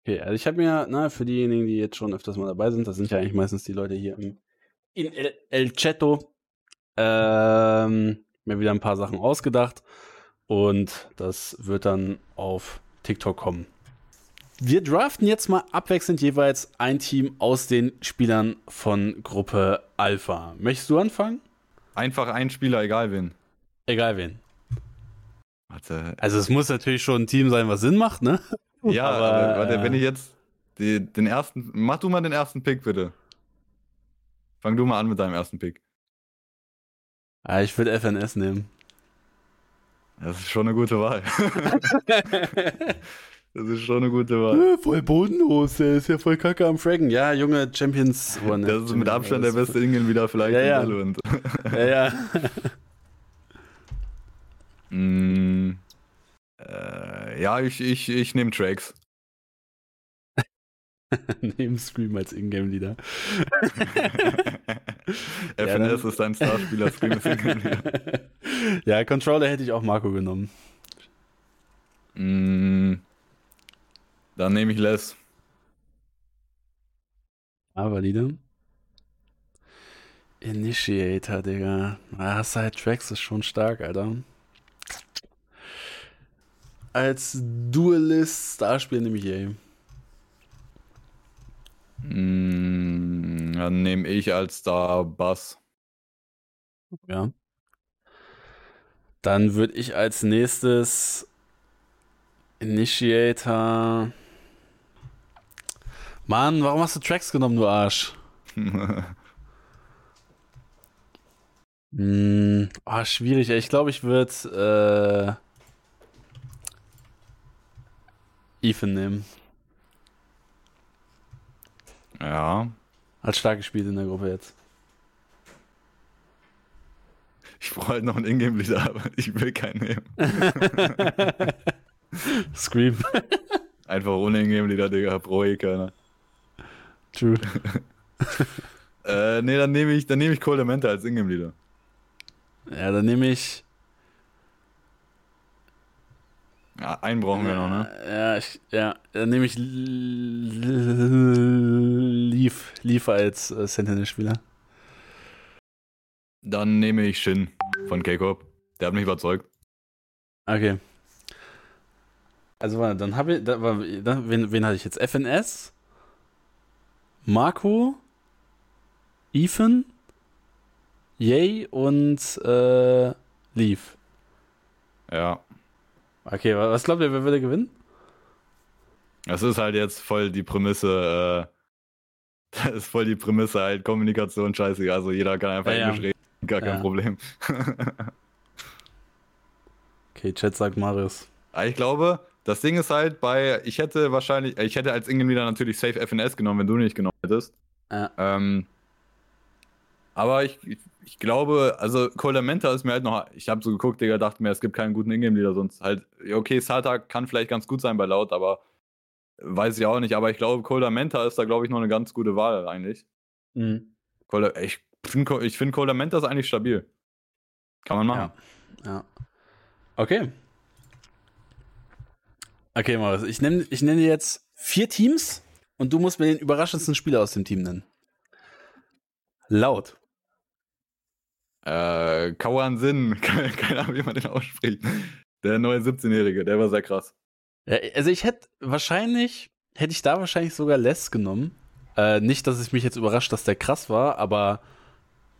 Okay, also ich habe mir, na, für diejenigen, die jetzt schon öfters mal dabei sind, das sind ja eigentlich meistens die Leute hier im, in El, El Cheto, ähm, mir wieder ein paar Sachen ausgedacht und das wird dann auf TikTok kommen. Wir draften jetzt mal abwechselnd jeweils ein Team aus den Spielern von Gruppe Alpha. Möchtest du anfangen? Einfach ein Spieler, egal wen. Egal wen. Warte. Also es muss natürlich schon ein Team sein, was Sinn macht, ne? Ja, aber, aber warte, wenn ich jetzt die, den ersten. Mach du mal den ersten Pick, bitte. Fang du mal an mit deinem ersten Pick. Ah, ich würde FNS nehmen. Das ist schon eine gute Wahl. das ist schon eine gute Wahl. Äh, voll bodenlos, der ist ja voll kacke am Fraggen. Ja, junge Champions. Oh, ne, das ist mit Abstand der beste Ingen wieder vielleicht ja, ja. ja, ja. mm. Äh, ja, ich, ich, ich nehme Tracks. Neben Scream als Ingame-Leader. FNS ja, ist dein Starspieler, Scream ist Ingame-Leader. ja, Controller hätte ich auch Marco genommen. Mm, dann nehme ich Les. Ah, valide. Initiator, Digga. Ah, Side Tracks ist schon stark, Alter als Duelist Starspiel nehme ich Yay. Mm, dann nehme ich als Star Bass. Ja. Dann würde ich als nächstes Initiator. Mann, warum hast du Tracks genommen, du Arsch? hm, oh, schwierig. Ich glaube, ich würde äh, Ethan nehmen. Ja. Hat stark gespielt in der Gruppe jetzt. Ich brauche halt noch einen Ingame-Leader, aber ich will keinen nehmen. Scream. Einfach ohne Ingame-Leader, Digga, brauche ich keiner. True. äh, nee, dann nehme ich, dann ich Cole Mente als Ingame-Leader. Ja, dann nehme ich ja, einen brauchen wir noch, ne? Ja, ich, ja dann nehme ich Leaf, Leaf als äh, Sentinel-Spieler. Dann nehme ich Shin von K-Corp. Der hat mich überzeugt. Okay. Also, warte, dann habe ich, da, da, wen, wen hatte ich jetzt? FNS, Marco, Ethan, Yay und äh, Leaf. Ja. Okay, was glaubt ihr, wer würde gewinnen? Das ist halt jetzt voll die Prämisse, äh, das ist voll die Prämisse halt Kommunikation scheiße. Also jeder kann einfach ja, Englisch ja. reden, gar kein ja. Problem. okay, Chat sagt Marius. Ich glaube, das Ding ist halt bei, ich hätte wahrscheinlich, ich hätte als Ingen wieder natürlich Safe FNS genommen, wenn du nicht genommen hättest. Ja. Ähm, Aber ich, ich, ich glaube, also Colamenta ist mir halt noch, ich habe so geguckt, Digga, dachte mir, es gibt keinen guten Ingame-Leader, sonst halt, okay, Sata kann vielleicht ganz gut sein bei Laut, aber weiß ich auch nicht. Aber ich glaube, Colamenta ist da, glaube ich, noch eine ganz gute Wahl eigentlich. Mhm. Ich finde ich find Colamenta ist eigentlich stabil. Kann man machen. Ja. ja. Okay. Okay, Maurice, ich nenne ich nenn dir jetzt vier Teams und du musst mir den überraschendsten Spieler aus dem Team nennen. Laut. Äh, Kawan Sin, keine Ahnung, wie man den ausspricht. Der neue 17-Jährige, der war sehr krass. Ja, also ich hätte wahrscheinlich, hätte ich da wahrscheinlich sogar Les genommen. Äh, nicht, dass es mich jetzt überrascht, dass der krass war, aber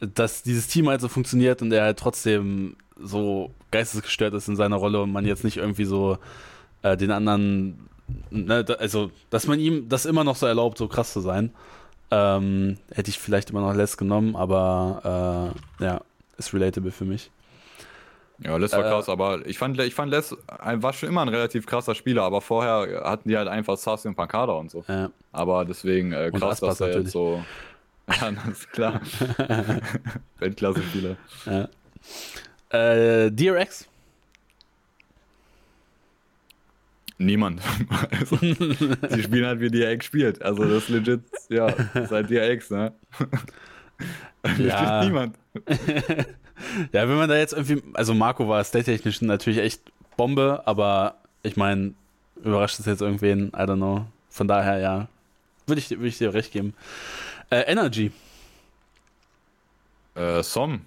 dass dieses Team halt so funktioniert und er halt trotzdem so geistesgestört ist in seiner Rolle und man jetzt nicht irgendwie so äh, den anderen, ne, also dass man ihm das immer noch so erlaubt, so krass zu sein. Ähm, hätte ich vielleicht immer noch Les genommen, aber äh, ja, ist relatable für mich. Ja, Les war äh, krass, aber ich fand, ich fand Les war schon immer ein relativ krasser Spieler, aber vorher hatten die halt einfach Sassi und Pancada und so. Ja. Aber deswegen äh, krass, dass er natürlich. jetzt so. Ja, das ist klar. Weltklasse-Spieler. Ja. Äh, DRX? Niemand. also, die spielen halt wie DRX spielt. Also das ist legit, ja, seit DRX, ne? ja. niemand. ja, wenn man da jetzt irgendwie, also Marco war state-technisch natürlich echt Bombe, aber ich meine, überrascht es jetzt irgendwen, I don't know. Von daher, ja, würde ich, würd ich dir recht geben. Äh, Energy. Äh, Som.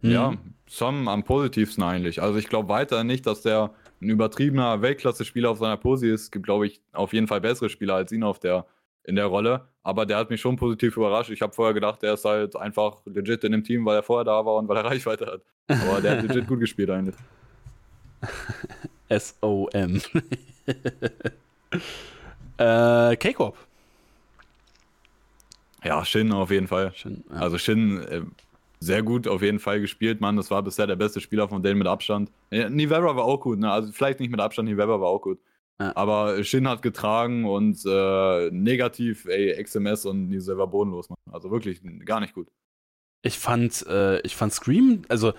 Mhm. Ja, Som am positivsten eigentlich. Also ich glaube weiter nicht, dass der ein übertriebener Weltklasse-Spieler auf seiner Posi ist. Es gibt, glaube ich, auf jeden Fall bessere Spieler als ihn auf der, in der Rolle. Aber der hat mich schon positiv überrascht. Ich habe vorher gedacht, der ist halt einfach legit in dem Team, weil er vorher da war und weil er Reichweite hat. Aber der hat legit gut gespielt eigentlich. S-O-M. äh, K-Corp. Ja, Shin auf jeden Fall. Shin, ja. Also Shin, äh, sehr gut auf jeden Fall gespielt, Mann. Das war bisher der beste Spieler von denen mit Abstand. Ja, Nivera war auch gut, ne? Also vielleicht nicht mit Abstand, Nivera war auch gut. Ja. Aber Shin hat getragen und äh, negativ, ey, XMS und Nivera war bodenlos, Mann. Also wirklich gar nicht gut. Ich fand, äh, ich fand Scream, also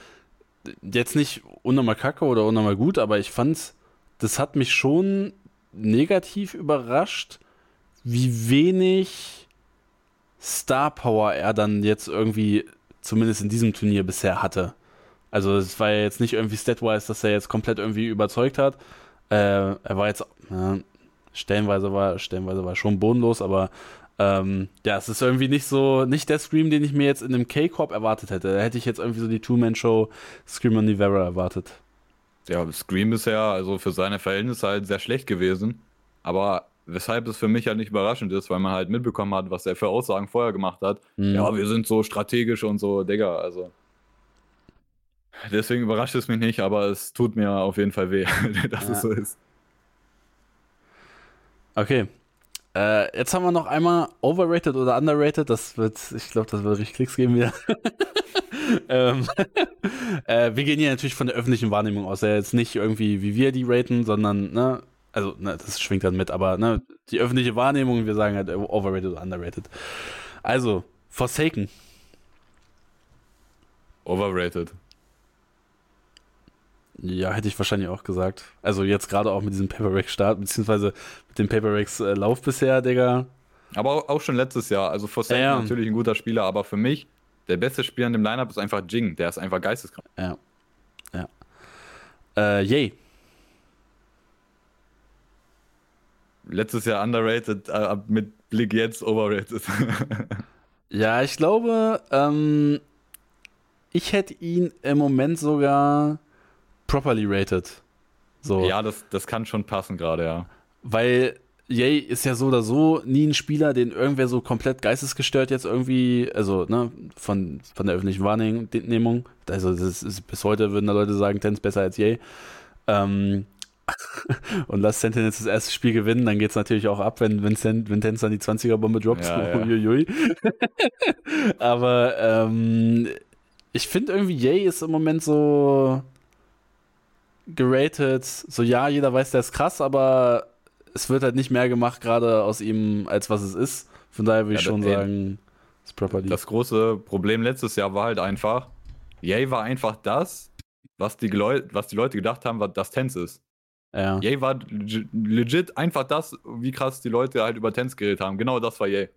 jetzt nicht unnormal kacke oder unnormal gut, aber ich fand, das hat mich schon negativ überrascht, wie wenig Star Power er dann jetzt irgendwie zumindest in diesem Turnier bisher hatte. Also es war ja jetzt nicht irgendwie statwise, dass er jetzt komplett irgendwie überzeugt hat. Äh, er war jetzt, ja, stellenweise war, stellenweise war schon bodenlos, aber ähm, ja, es ist irgendwie nicht so, nicht der Scream, den ich mir jetzt in einem K-Corp erwartet hätte. Da hätte ich jetzt irgendwie so die Two-Man-Show Scream on Nivera erwartet. Ja, Scream ist ja also für seine Verhältnisse halt sehr schlecht gewesen. Aber Weshalb es für mich halt nicht überraschend ist, weil man halt mitbekommen hat, was er für Aussagen vorher gemacht hat. Mhm. Ja, wir sind so strategisch und so, Digga, also. Deswegen überrascht es mich nicht, aber es tut mir auf jeden Fall weh, dass ja. es so ist. Okay. Äh, jetzt haben wir noch einmal overrated oder underrated. Das wird, ich glaube, das wird richtig Klicks geben wieder. ähm, äh, wir gehen hier natürlich von der öffentlichen Wahrnehmung aus. Ja, jetzt nicht irgendwie, wie wir die raten, sondern ne, also ne, das schwingt dann mit, aber ne, die öffentliche Wahrnehmung, wir sagen halt overrated oder underrated. Also, Forsaken. Overrated. Ja, hätte ich wahrscheinlich auch gesagt. Also jetzt gerade auch mit diesem Paper-Rack-Start, beziehungsweise mit dem Paper-Racks-Lauf bisher, Digga. Aber auch schon letztes Jahr. Also Forsaken ja, ja. natürlich ein guter Spieler, aber für mich, der beste Spieler in dem Lineup ist einfach Jing. Der ist einfach geisteskrank. Ja. Ja. Äh, yay. Letztes Jahr underrated, äh, mit Blick jetzt overrated. ja, ich glaube, ähm, ich hätte ihn im Moment sogar properly rated. So. Ja, das, das kann schon passen gerade, ja. Weil Yay ist ja so oder so nie ein Spieler, den irgendwer so komplett geistesgestört jetzt irgendwie, also ne, von, von der öffentlichen Wahrnehmung, also das ist, bis heute würden da Leute sagen, Tens besser als Yay. Ähm, und lass Sentinels das erste Spiel gewinnen, dann geht es natürlich auch ab, wenn, wenn, wenn Tens dann die 20er-Bombe droppt. Ja, ja. Aber ähm, ich finde irgendwie, Yay ist im Moment so geratet. So, ja, jeder weiß, der ist krass, aber es wird halt nicht mehr gemacht, gerade aus ihm, als was es ist. Von daher würde ich schon sagen, Das große Problem letztes Jahr war halt einfach, Yay war einfach das, was die, was die Leute gedacht haben, was das Tense ist. Ja. Yay war legit einfach das, wie krass die Leute halt über Tense geredet haben. Genau das war Yay.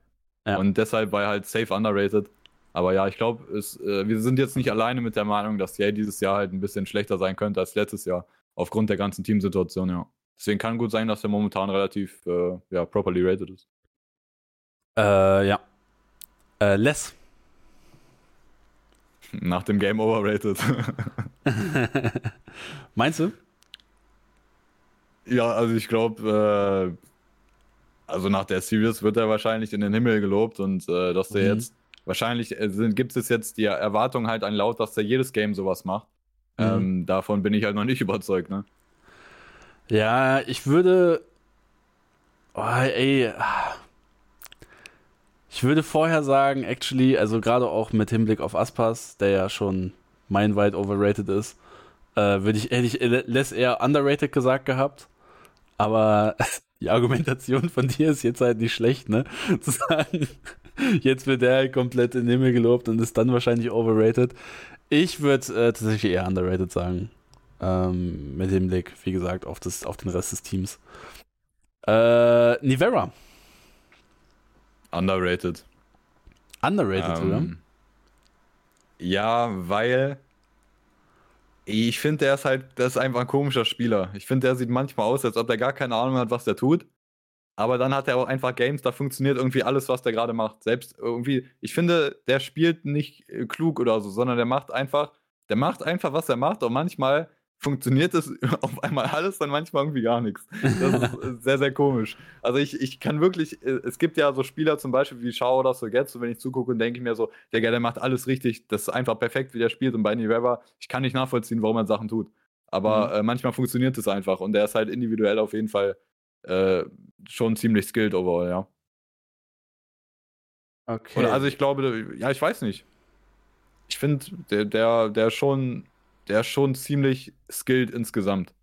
Ja. Und deshalb war er halt safe underrated. Aber ja, ich glaube, äh, wir sind jetzt nicht alleine mit der Meinung, dass Yay dieses Jahr halt ein bisschen schlechter sein könnte als letztes Jahr. Aufgrund der ganzen Teamsituation, ja. Deswegen kann gut sein, dass er momentan relativ äh, ja, properly rated ist. Äh, ja. Äh, less. Nach dem Game overrated. Meinst du? Ja, also ich glaube, äh, also nach der Series wird er wahrscheinlich in den Himmel gelobt und äh, dass der mhm. jetzt wahrscheinlich äh, gibt es jetzt die Erwartung halt ein Laut, dass er jedes Game sowas macht. Mhm. Ähm, davon bin ich halt noch nicht überzeugt, ne? Ja, ich würde. Oh, ey. Ich würde vorher sagen, actually, also gerade auch mit Hinblick auf Aspas, der ja schon meilenweit overrated ist, äh, würde ich, hätte ich less eher underrated gesagt gehabt. Aber die Argumentation von dir ist jetzt halt nicht schlecht, ne? Zu sagen, jetzt wird der halt komplett in den Himmel gelobt und ist dann wahrscheinlich overrated. Ich würde äh, tatsächlich eher underrated sagen. Ähm, mit dem Blick, wie gesagt, auf, das, auf den Rest des Teams. Äh, Nivera. Underrated. Underrated, ähm, oder? Ja, weil ich finde, der ist halt, das ist einfach ein komischer Spieler. Ich finde, der sieht manchmal aus, als ob der gar keine Ahnung hat, was der tut. Aber dann hat er auch einfach Games, da funktioniert irgendwie alles, was der gerade macht. Selbst irgendwie, ich finde, der spielt nicht äh, klug oder so, sondern der macht einfach, der macht einfach, was er macht. Und manchmal funktioniert es auf einmal alles, dann manchmal irgendwie gar nichts. Das ist äh, sehr, sehr komisch. Also ich, ich kann wirklich, äh, es gibt ja so Spieler zum Beispiel wie Shao oder so Getsu, wenn ich zugucke und denke ich mir so, der, der macht alles richtig, das ist einfach perfekt, wie der spielt und bei Nivera, ich kann nicht nachvollziehen, warum er Sachen tut. Aber mhm. äh, manchmal funktioniert es einfach und der ist halt individuell auf jeden Fall äh, schon ziemlich skilled overall, ja. Okay. Und also ich glaube, ja, ich weiß nicht. Ich finde, der, der, der schon der ist schon ziemlich skilled insgesamt.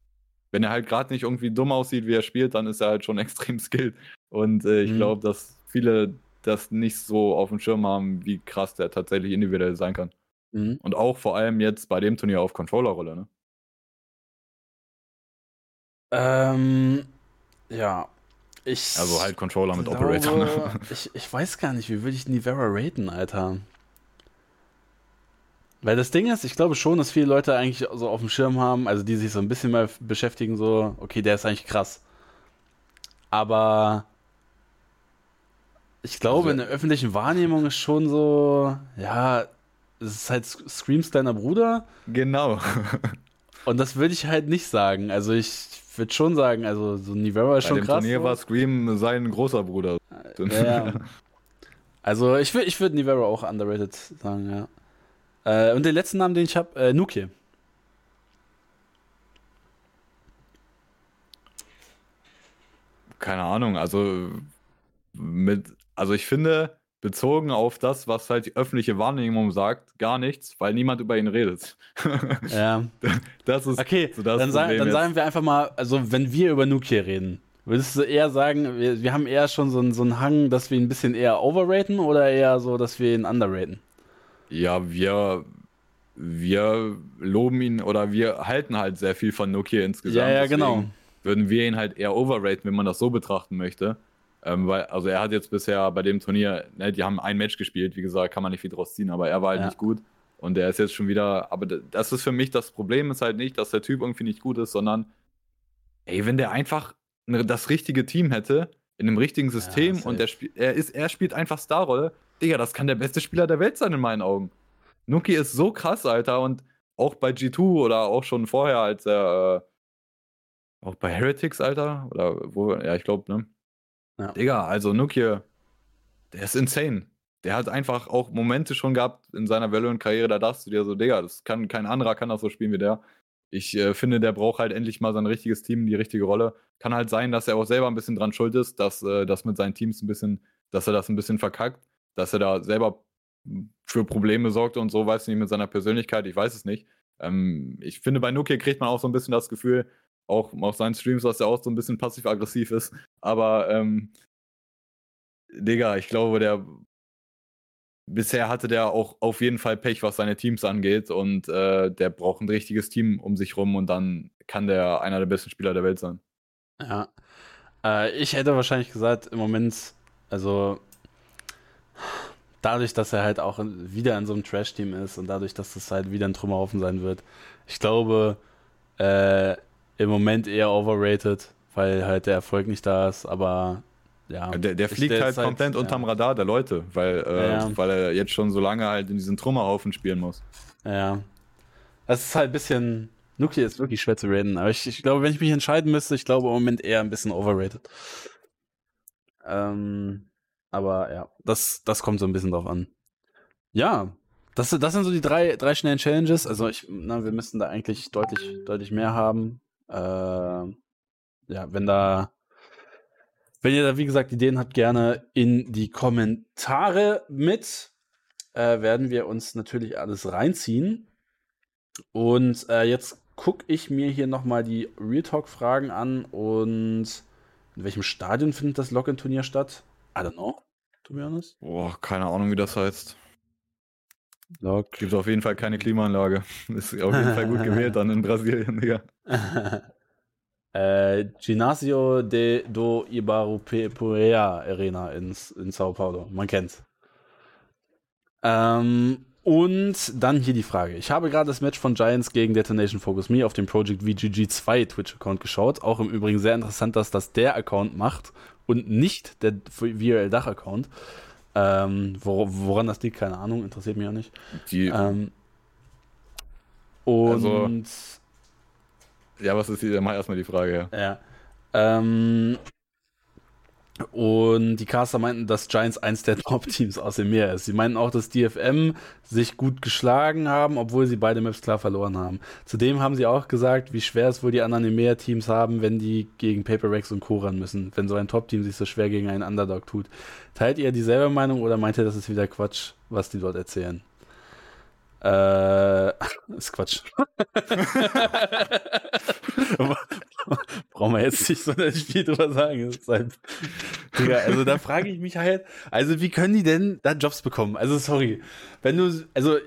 Wenn er halt gerade nicht irgendwie dumm aussieht, wie er spielt, dann ist er halt schon extrem skilled. Und äh, ich mhm. glaube, dass viele das nicht so auf dem Schirm haben, wie krass der tatsächlich individuell sein kann. Mhm. Und auch vor allem jetzt bei dem Turnier auf Controllerrolle, ne? Ähm, ja. Ich also halt Controller mit glaube, Operator. Ne? Ich, ich weiß gar nicht, wie würde ich Nivera raten, Alter? Weil das Ding ist, ich glaube schon, dass viele Leute eigentlich so auf dem Schirm haben, also die sich so ein bisschen mal beschäftigen, so, okay, der ist eigentlich krass. Aber ich glaube, also, in der öffentlichen Wahrnehmung ist schon so, ja, es ist halt Screams deiner Bruder. Genau. Und das würde ich halt nicht sagen. Also ich würde schon sagen, also so Nivera ist Bei schon krass. Bei dem Turnier so. war Scream sein großer Bruder. Ja. also ich würde ich würd Nivera auch underrated sagen, ja. Äh, und den letzten Namen, den ich habe, äh, Nuki. Keine Ahnung, also mit, also ich finde, bezogen auf das, was halt die öffentliche Wahrnehmung sagt, gar nichts, weil niemand über ihn redet. ja. Das ist okay. So das dann, sa dann sagen wir einfach mal, also wenn wir über Nuki reden, würdest du eher sagen, wir, wir haben eher schon so, so einen Hang, dass wir ihn ein bisschen eher overraten oder eher so, dass wir ihn underraten? Ja, wir, wir loben ihn oder wir halten halt sehr viel von Nokia insgesamt. Ja, ja, genau. Würden wir ihn halt eher overraten, wenn man das so betrachten möchte. Ähm, weil, also er hat jetzt bisher bei dem Turnier, ne, die haben ein Match gespielt, wie gesagt, kann man nicht viel draus ziehen, aber er war halt ja. nicht gut. Und der ist jetzt schon wieder, aber das ist für mich das Problem, ist halt nicht, dass der Typ irgendwie nicht gut ist, sondern, ey, wenn der einfach das richtige Team hätte, in einem richtigen System ja, und der er, ist, er spielt einfach Starrolle, Digga, das kann der beste Spieler der Welt sein in meinen Augen. Nuki ist so krass, Alter, und auch bei G2 oder auch schon vorher, als er äh, auch bei Heretics, Alter, oder wo, ja, ich glaube, ne? Ja. Digga, also Nuki, der ist insane. Der hat einfach auch Momente schon gehabt in seiner Valorant-Karriere, da dachtest du dir so, Digga, das kann kein anderer kann das so spielen wie der. Ich äh, finde, der braucht halt endlich mal sein richtiges Team, die richtige Rolle. Kann halt sein, dass er auch selber ein bisschen dran schuld ist, dass äh, das mit seinen Teams ein bisschen, dass er das ein bisschen verkackt dass er da selber für Probleme sorgt und so, weiß ich nicht, mit seiner Persönlichkeit, ich weiß es nicht. Ähm, ich finde, bei Nokia kriegt man auch so ein bisschen das Gefühl, auch auf seinen Streams, dass er auch so ein bisschen passiv-aggressiv ist. Aber, ähm, Digga, ich glaube, der bisher hatte der auch auf jeden Fall Pech, was seine Teams angeht. Und äh, der braucht ein richtiges Team um sich rum und dann kann der einer der besten Spieler der Welt sein. Ja. Äh, ich hätte wahrscheinlich gesagt, im Moment, also dadurch, dass er halt auch wieder in so einem Trash-Team ist und dadurch, dass das halt wieder ein Trümmerhaufen sein wird, ich glaube, äh, im Moment eher overrated, weil halt der Erfolg nicht da ist, aber ja. Der, der fliegt halt komplett halt, unterm ja. Radar der Leute, weil, äh, ja. weil er jetzt schon so lange halt in diesen Trümmerhaufen spielen muss. Ja. Das ist halt ein bisschen. Nuki ist wirklich schwer zu reden, aber ich, ich glaube, wenn ich mich entscheiden müsste, ich glaube im Moment eher ein bisschen overrated. Ähm, aber ja, das, das kommt so ein bisschen drauf an. Ja, das, das sind so die drei, drei schnellen Challenges. Also ich, na, wir müssten da eigentlich deutlich, deutlich mehr haben. Äh, ja, wenn da wenn ihr da, wie gesagt, Ideen habt, gerne in die Kommentare mit. Äh, werden wir uns natürlich alles reinziehen. Und äh, jetzt gucke ich mir hier nochmal die Real Talk-Fragen an und in welchem Stadion findet das Login-Turnier statt? I don't know, to be honest. Boah, keine Ahnung, wie das heißt. Log. Gibt auf jeden Fall keine Klimaanlage. Ist auf jeden Fall gut gewählt dann in Brasilien, Digga. äh, Ginásio de do Ibirapuera Arena in, in Sao Paulo. Man kennt's. Ähm, und dann hier die Frage. Ich habe gerade das Match von Giants gegen Detonation Focus Me auf dem Project VGG2 Twitch-Account geschaut. Auch im Übrigen sehr interessant, dass das der Account macht und nicht der VRL-Dach-Account. Ähm, wor woran das liegt, keine Ahnung, interessiert mich auch nicht. Die, ähm, und also, ja, was ist hier? Mach erstmal die Frage. Ja. ja. Ähm, und die Caster meinten, dass Giants eins der Top-Teams aus dem Meer ist. Sie meinten auch, dass DFM sich gut geschlagen haben, obwohl sie beide Maps klar verloren haben. Zudem haben sie auch gesagt, wie schwer es wohl die anderen EMEA-Teams haben, wenn die gegen Paper Rex und Co. ran müssen, wenn so ein Top-Team sich so schwer gegen einen Underdog tut. Teilt ihr dieselbe Meinung oder meint ihr, das ist wieder Quatsch, was die dort erzählen? Äh, ist Quatsch. Brauchen wir jetzt nicht so viel drüber sagen. Halt, Digga, also da frage ich mich halt, also wie können die denn da Jobs bekommen? Also sorry, wenn du, also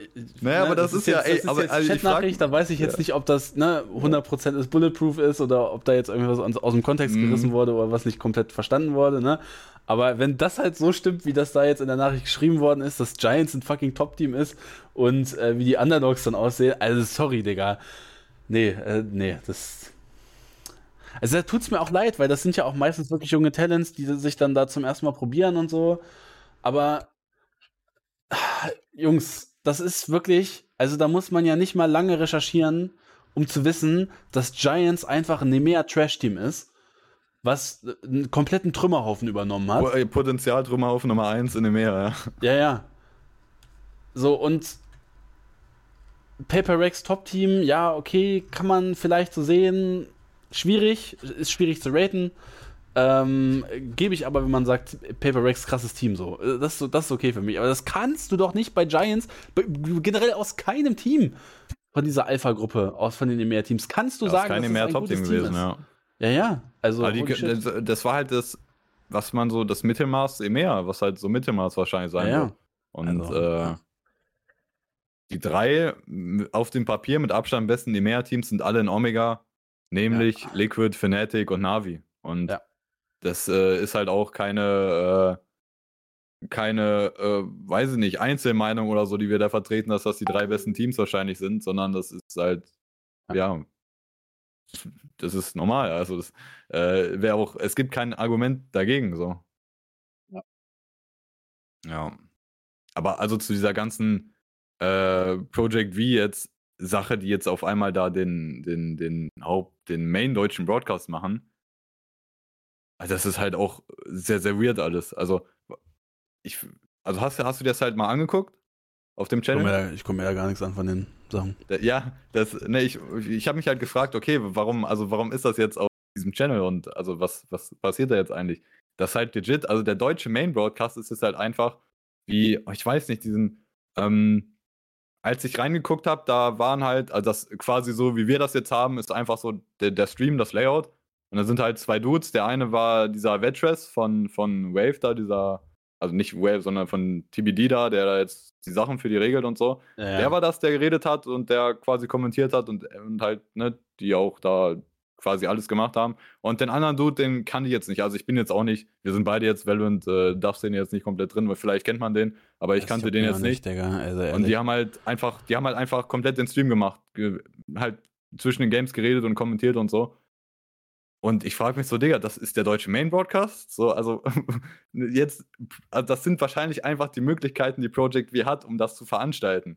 naja, ne, aber das, das ist, ja, ey, das ist aber jetzt also Chatnachricht, da weiß ich jetzt ja. nicht, ob das ne 100% ist bulletproof ist oder ob da jetzt irgendwas aus, aus dem Kontext mhm. gerissen wurde oder was nicht komplett verstanden wurde, ne? Aber wenn das halt so stimmt, wie das da jetzt in der Nachricht geschrieben worden ist, dass Giants ein fucking Top-Team ist und äh, wie die Underdogs dann aussehen, also sorry, Digga. Nee, äh, nee, das. Also da tut's mir auch leid, weil das sind ja auch meistens wirklich junge Talents, die sich dann da zum ersten Mal probieren und so. Aber Jungs, das ist wirklich, also da muss man ja nicht mal lange recherchieren, um zu wissen, dass Giants einfach ein Nemea Trash Team ist was einen kompletten Trümmerhaufen übernommen hat. Äh, Potenzial Trümmerhaufen Nummer 1 in Meer, ja. Ja, ja. So, und Paper Rex Top Team, ja, okay, kann man vielleicht so sehen. Schwierig, ist schwierig zu raten. Ähm, Gebe ich aber, wenn man sagt, Paper Rex krasses Team so. Das, das ist okay für mich. Aber das kannst du doch nicht bei Giants, generell aus keinem Team von dieser Alpha-Gruppe, aus von den EMEA-Teams, kannst du ja, sagen, keine mehr Top-Team gewesen, ja. Ja, ja. Also, die, das, das, war halt das, was man so, das Mittelmaß Meer, was halt so Mittelmaß wahrscheinlich sein ja, wird. Und also, äh, die drei auf dem Papier mit Abstand besten EMEA-Teams sind alle in Omega, nämlich ja. Liquid, Fnatic und Navi. Und ja. das äh, ist halt auch keine, äh, keine, äh, weiß ich nicht, Einzelmeinung oder so, die wir da vertreten, dass das die drei besten Teams wahrscheinlich sind, sondern das ist halt, ja, das ist normal. Also das äh, wäre auch, es gibt kein Argument dagegen so. Ja. Ja. Aber also zu dieser ganzen äh, Project V jetzt Sache, die jetzt auf einmal da den, den, den Haupt, den Main deutschen Broadcast machen. Also das ist halt auch sehr, sehr weird alles. Also, ich, also hast, hast du dir das halt mal angeguckt? Auf dem Channel? Ich komme mir, ja gar nichts an von den Sachen. Ja, das, ne, ich, ich habe mich halt gefragt, okay, warum, also warum ist das jetzt auf diesem Channel und also was, was passiert da jetzt eigentlich? Das ist halt legit, also der deutsche Main Broadcast ist es halt einfach wie, ich weiß nicht, diesen, ähm, als ich reingeguckt habe, da waren halt, also das quasi so, wie wir das jetzt haben, ist einfach so der, der Stream, das Layout. Und da sind halt zwei Dudes. Der eine war dieser Vetress von, von Wave da, dieser also nicht Wave, sondern von TBD da, der da jetzt die Sachen für die regelt und so. Ja. Der war das, der geredet hat und der quasi kommentiert hat und, und halt, ne, die auch da quasi alles gemacht haben. Und den anderen Dude, den kann ich jetzt nicht. Also ich bin jetzt auch nicht, wir sind beide jetzt Valorant, äh, darfst den jetzt nicht komplett drin, weil vielleicht kennt man den, aber ich das kannte den jetzt nicht. nicht also und die haben halt einfach, die haben halt einfach komplett den Stream gemacht. Ge halt zwischen den Games geredet und kommentiert und so. Und ich frage mich so, Digga, das ist der deutsche Main Broadcast? So, also jetzt, also das sind wahrscheinlich einfach die Möglichkeiten, die Project V hat, um das zu veranstalten.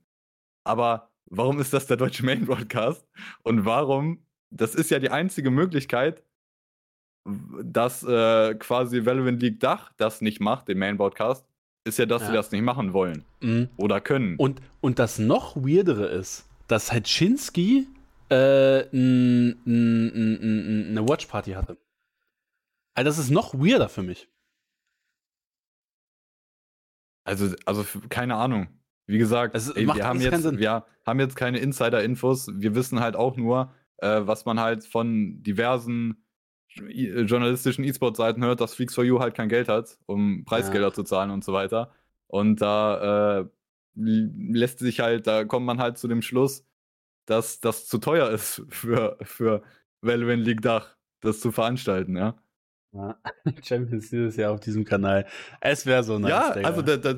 Aber warum ist das der deutsche Main Broadcast? Und warum, das ist ja die einzige Möglichkeit, dass äh, quasi Valorant League Dach das nicht macht, den Main Broadcast, ist ja, dass ja. sie das nicht machen wollen. Mhm. Oder können. Und, und das noch weirdere ist, dass Hetschinski äh, eine Watchparty hatte. Also das ist noch weirder für mich. Also, also keine Ahnung. Wie gesagt, also, ey, wir, haben jetzt, wir haben jetzt keine Insider-Infos. Wir wissen halt auch nur, äh, was man halt von diversen journalistischen E-Sport-Seiten hört, dass Freaks for You halt kein Geld hat, um Preisgelder ja. zu zahlen und so weiter. Und da äh, lässt sich halt, da kommt man halt zu dem Schluss, dass das zu teuer ist für, für Valorant League Dach, das zu veranstalten, ja. ja. Champions dieses Jahr auf diesem Kanal. Es wäre so nice. Ja, Digga. also da, da,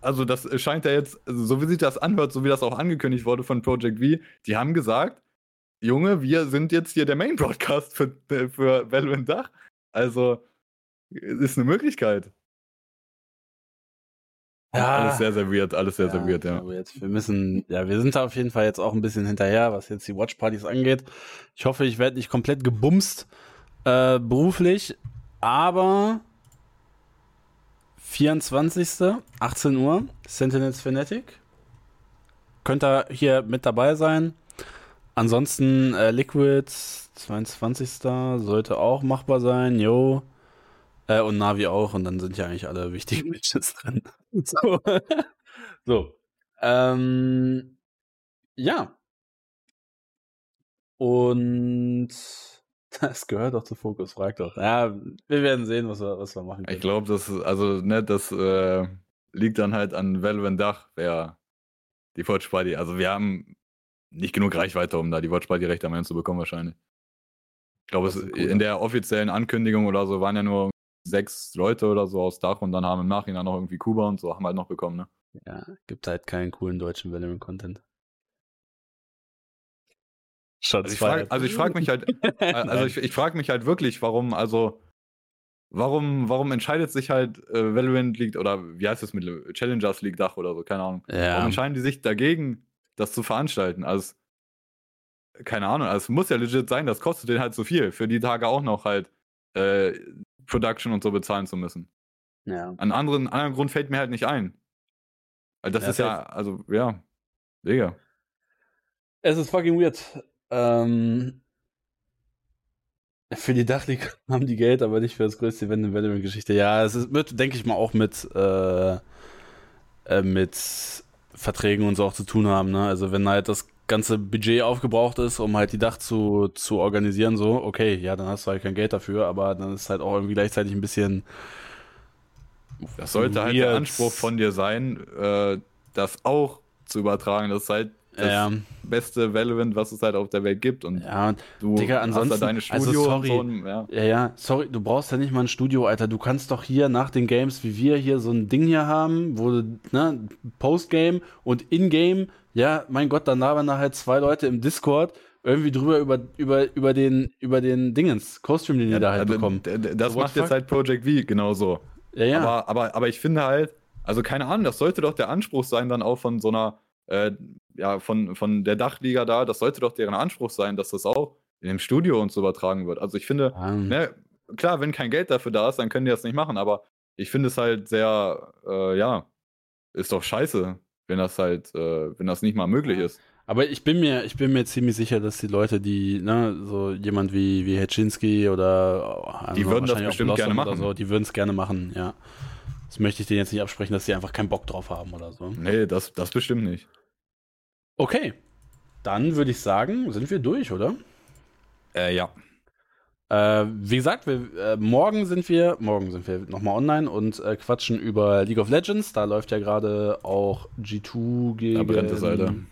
also das scheint ja jetzt, so wie sich das anhört, so wie das auch angekündigt wurde von Project V, die haben gesagt, Junge, wir sind jetzt hier der Main Broadcast für, für Valorant Dach. Also ist eine Möglichkeit. Ja, alles sehr, sehr weird, alles sehr, ja, sehr weird, ja. wir müssen, ja, wir sind da auf jeden Fall jetzt auch ein bisschen hinterher, was jetzt die Watchpartys angeht. Ich hoffe, ich werde nicht komplett gebumst äh, beruflich, aber 24. 18 Uhr, Sentinels Fanatic. Könnt ihr hier mit dabei sein. Ansonsten äh, Liquid, 22. sollte auch machbar sein, yo. Äh, und Navi auch, und dann sind ja eigentlich alle wichtigen Matches drin. so. so. Ähm, ja. Und das gehört doch zu Fokus, frag doch. Ja, wir werden sehen, was wir, was wir machen können. Ich glaube, das, also, ne, das äh, liegt dann halt an Valorant Dach, wer die Watch Party, also wir haben nicht genug Reichweite, um da die Watch Party recht am Ende zu bekommen, wahrscheinlich. Ich glaube, in der offiziellen Ankündigung oder so waren ja nur sechs Leute oder so aus Dach und dann haben im Nachhinein noch irgendwie Kuba und so haben halt noch bekommen, ne? Ja, gibt halt keinen coolen deutschen Valorant-Content. Also ich frage also frag mich halt, also ich, ich frage mich halt wirklich, warum, also, warum, warum entscheidet sich halt äh, Valorant League oder wie heißt es mit Challengers League Dach oder so, keine Ahnung. Ja. Warum entscheiden die sich dagegen, das zu veranstalten? Also, keine Ahnung, also es muss ja legit sein, das kostet den halt so viel. Für die Tage auch noch halt äh, Production und so bezahlen zu müssen. Ja. Einen anderen, anderen Grund fällt mir halt nicht ein. Weil das ja, ist ja, also, ja, Digga. Es ist fucking weird. Ähm, für die Dachliga haben die Geld, aber nicht für das größte Event in Valorant-Geschichte. Ja, es ist, wird, denke ich mal, auch mit, äh, äh, mit Verträgen und so auch zu tun haben. Ne? Also wenn halt das ganze Budget aufgebraucht ist, um halt die Dach zu, zu organisieren, so, okay, ja, dann hast du halt kein Geld dafür, aber dann ist halt auch irgendwie gleichzeitig ein bisschen. Das sollte halt der Anspruch von dir sein, äh, das auch zu übertragen. Das ist halt das ja. beste Valorant, was es halt auf der Welt gibt. Und ja, du Digga, ansonsten, hast da deine also Studio also sorry, so ein, ja. ja. ja, sorry, du brauchst ja nicht mal ein Studio, Alter. Du kannst doch hier nach den Games, wie wir hier so ein Ding hier haben, wo du, ne, Postgame und Ingame ja, mein Gott, dann labern da halt zwei Leute im Discord irgendwie drüber über, über, über den, über den Dingens, Co-Stream, den ja, ihr da halt bekommen. Das so, macht jetzt halt Project V genauso. Ja, ja. Aber, aber, aber ich finde halt, also keine Ahnung, das sollte doch der Anspruch sein, dann auch von so einer, äh, ja, von, von der Dachliga da, das sollte doch deren Anspruch sein, dass das auch in dem Studio und so übertragen wird. Also ich finde, um. ne, klar, wenn kein Geld dafür da ist, dann können die das nicht machen, aber ich finde es halt sehr, äh, ja, ist doch scheiße, wenn das halt, äh, wenn das nicht mal möglich ist. Aber ich bin mir, ich bin mir ziemlich sicher, dass die Leute, die, ne, so jemand wie, wie Hetschinski oder oh, die würden das bestimmt gerne machen. So, die würden es gerne machen, ja. Das möchte ich denen jetzt nicht absprechen, dass sie einfach keinen Bock drauf haben oder so. Nee, das, das bestimmt nicht. Okay. Dann würde ich sagen, sind wir durch, oder? Äh, ja. Äh, wie gesagt, wir, äh, morgen sind wir, morgen sind wir nochmal online und äh, quatschen über League of Legends. Da läuft ja gerade auch G2 gegen,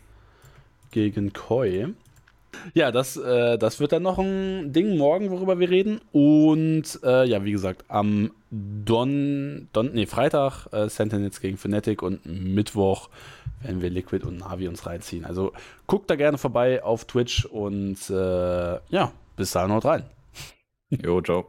gegen Koi. Ja, das, äh, das wird dann noch ein Ding morgen, worüber wir reden. Und äh, ja, wie gesagt, am Don, Don nee, Freitag äh, Sentinels gegen Fnatic und Mittwoch werden wir Liquid und Navi uns reinziehen. Also guckt da gerne vorbei auf Twitch und äh, ja, bis dahin haut rein. Jo, ciao.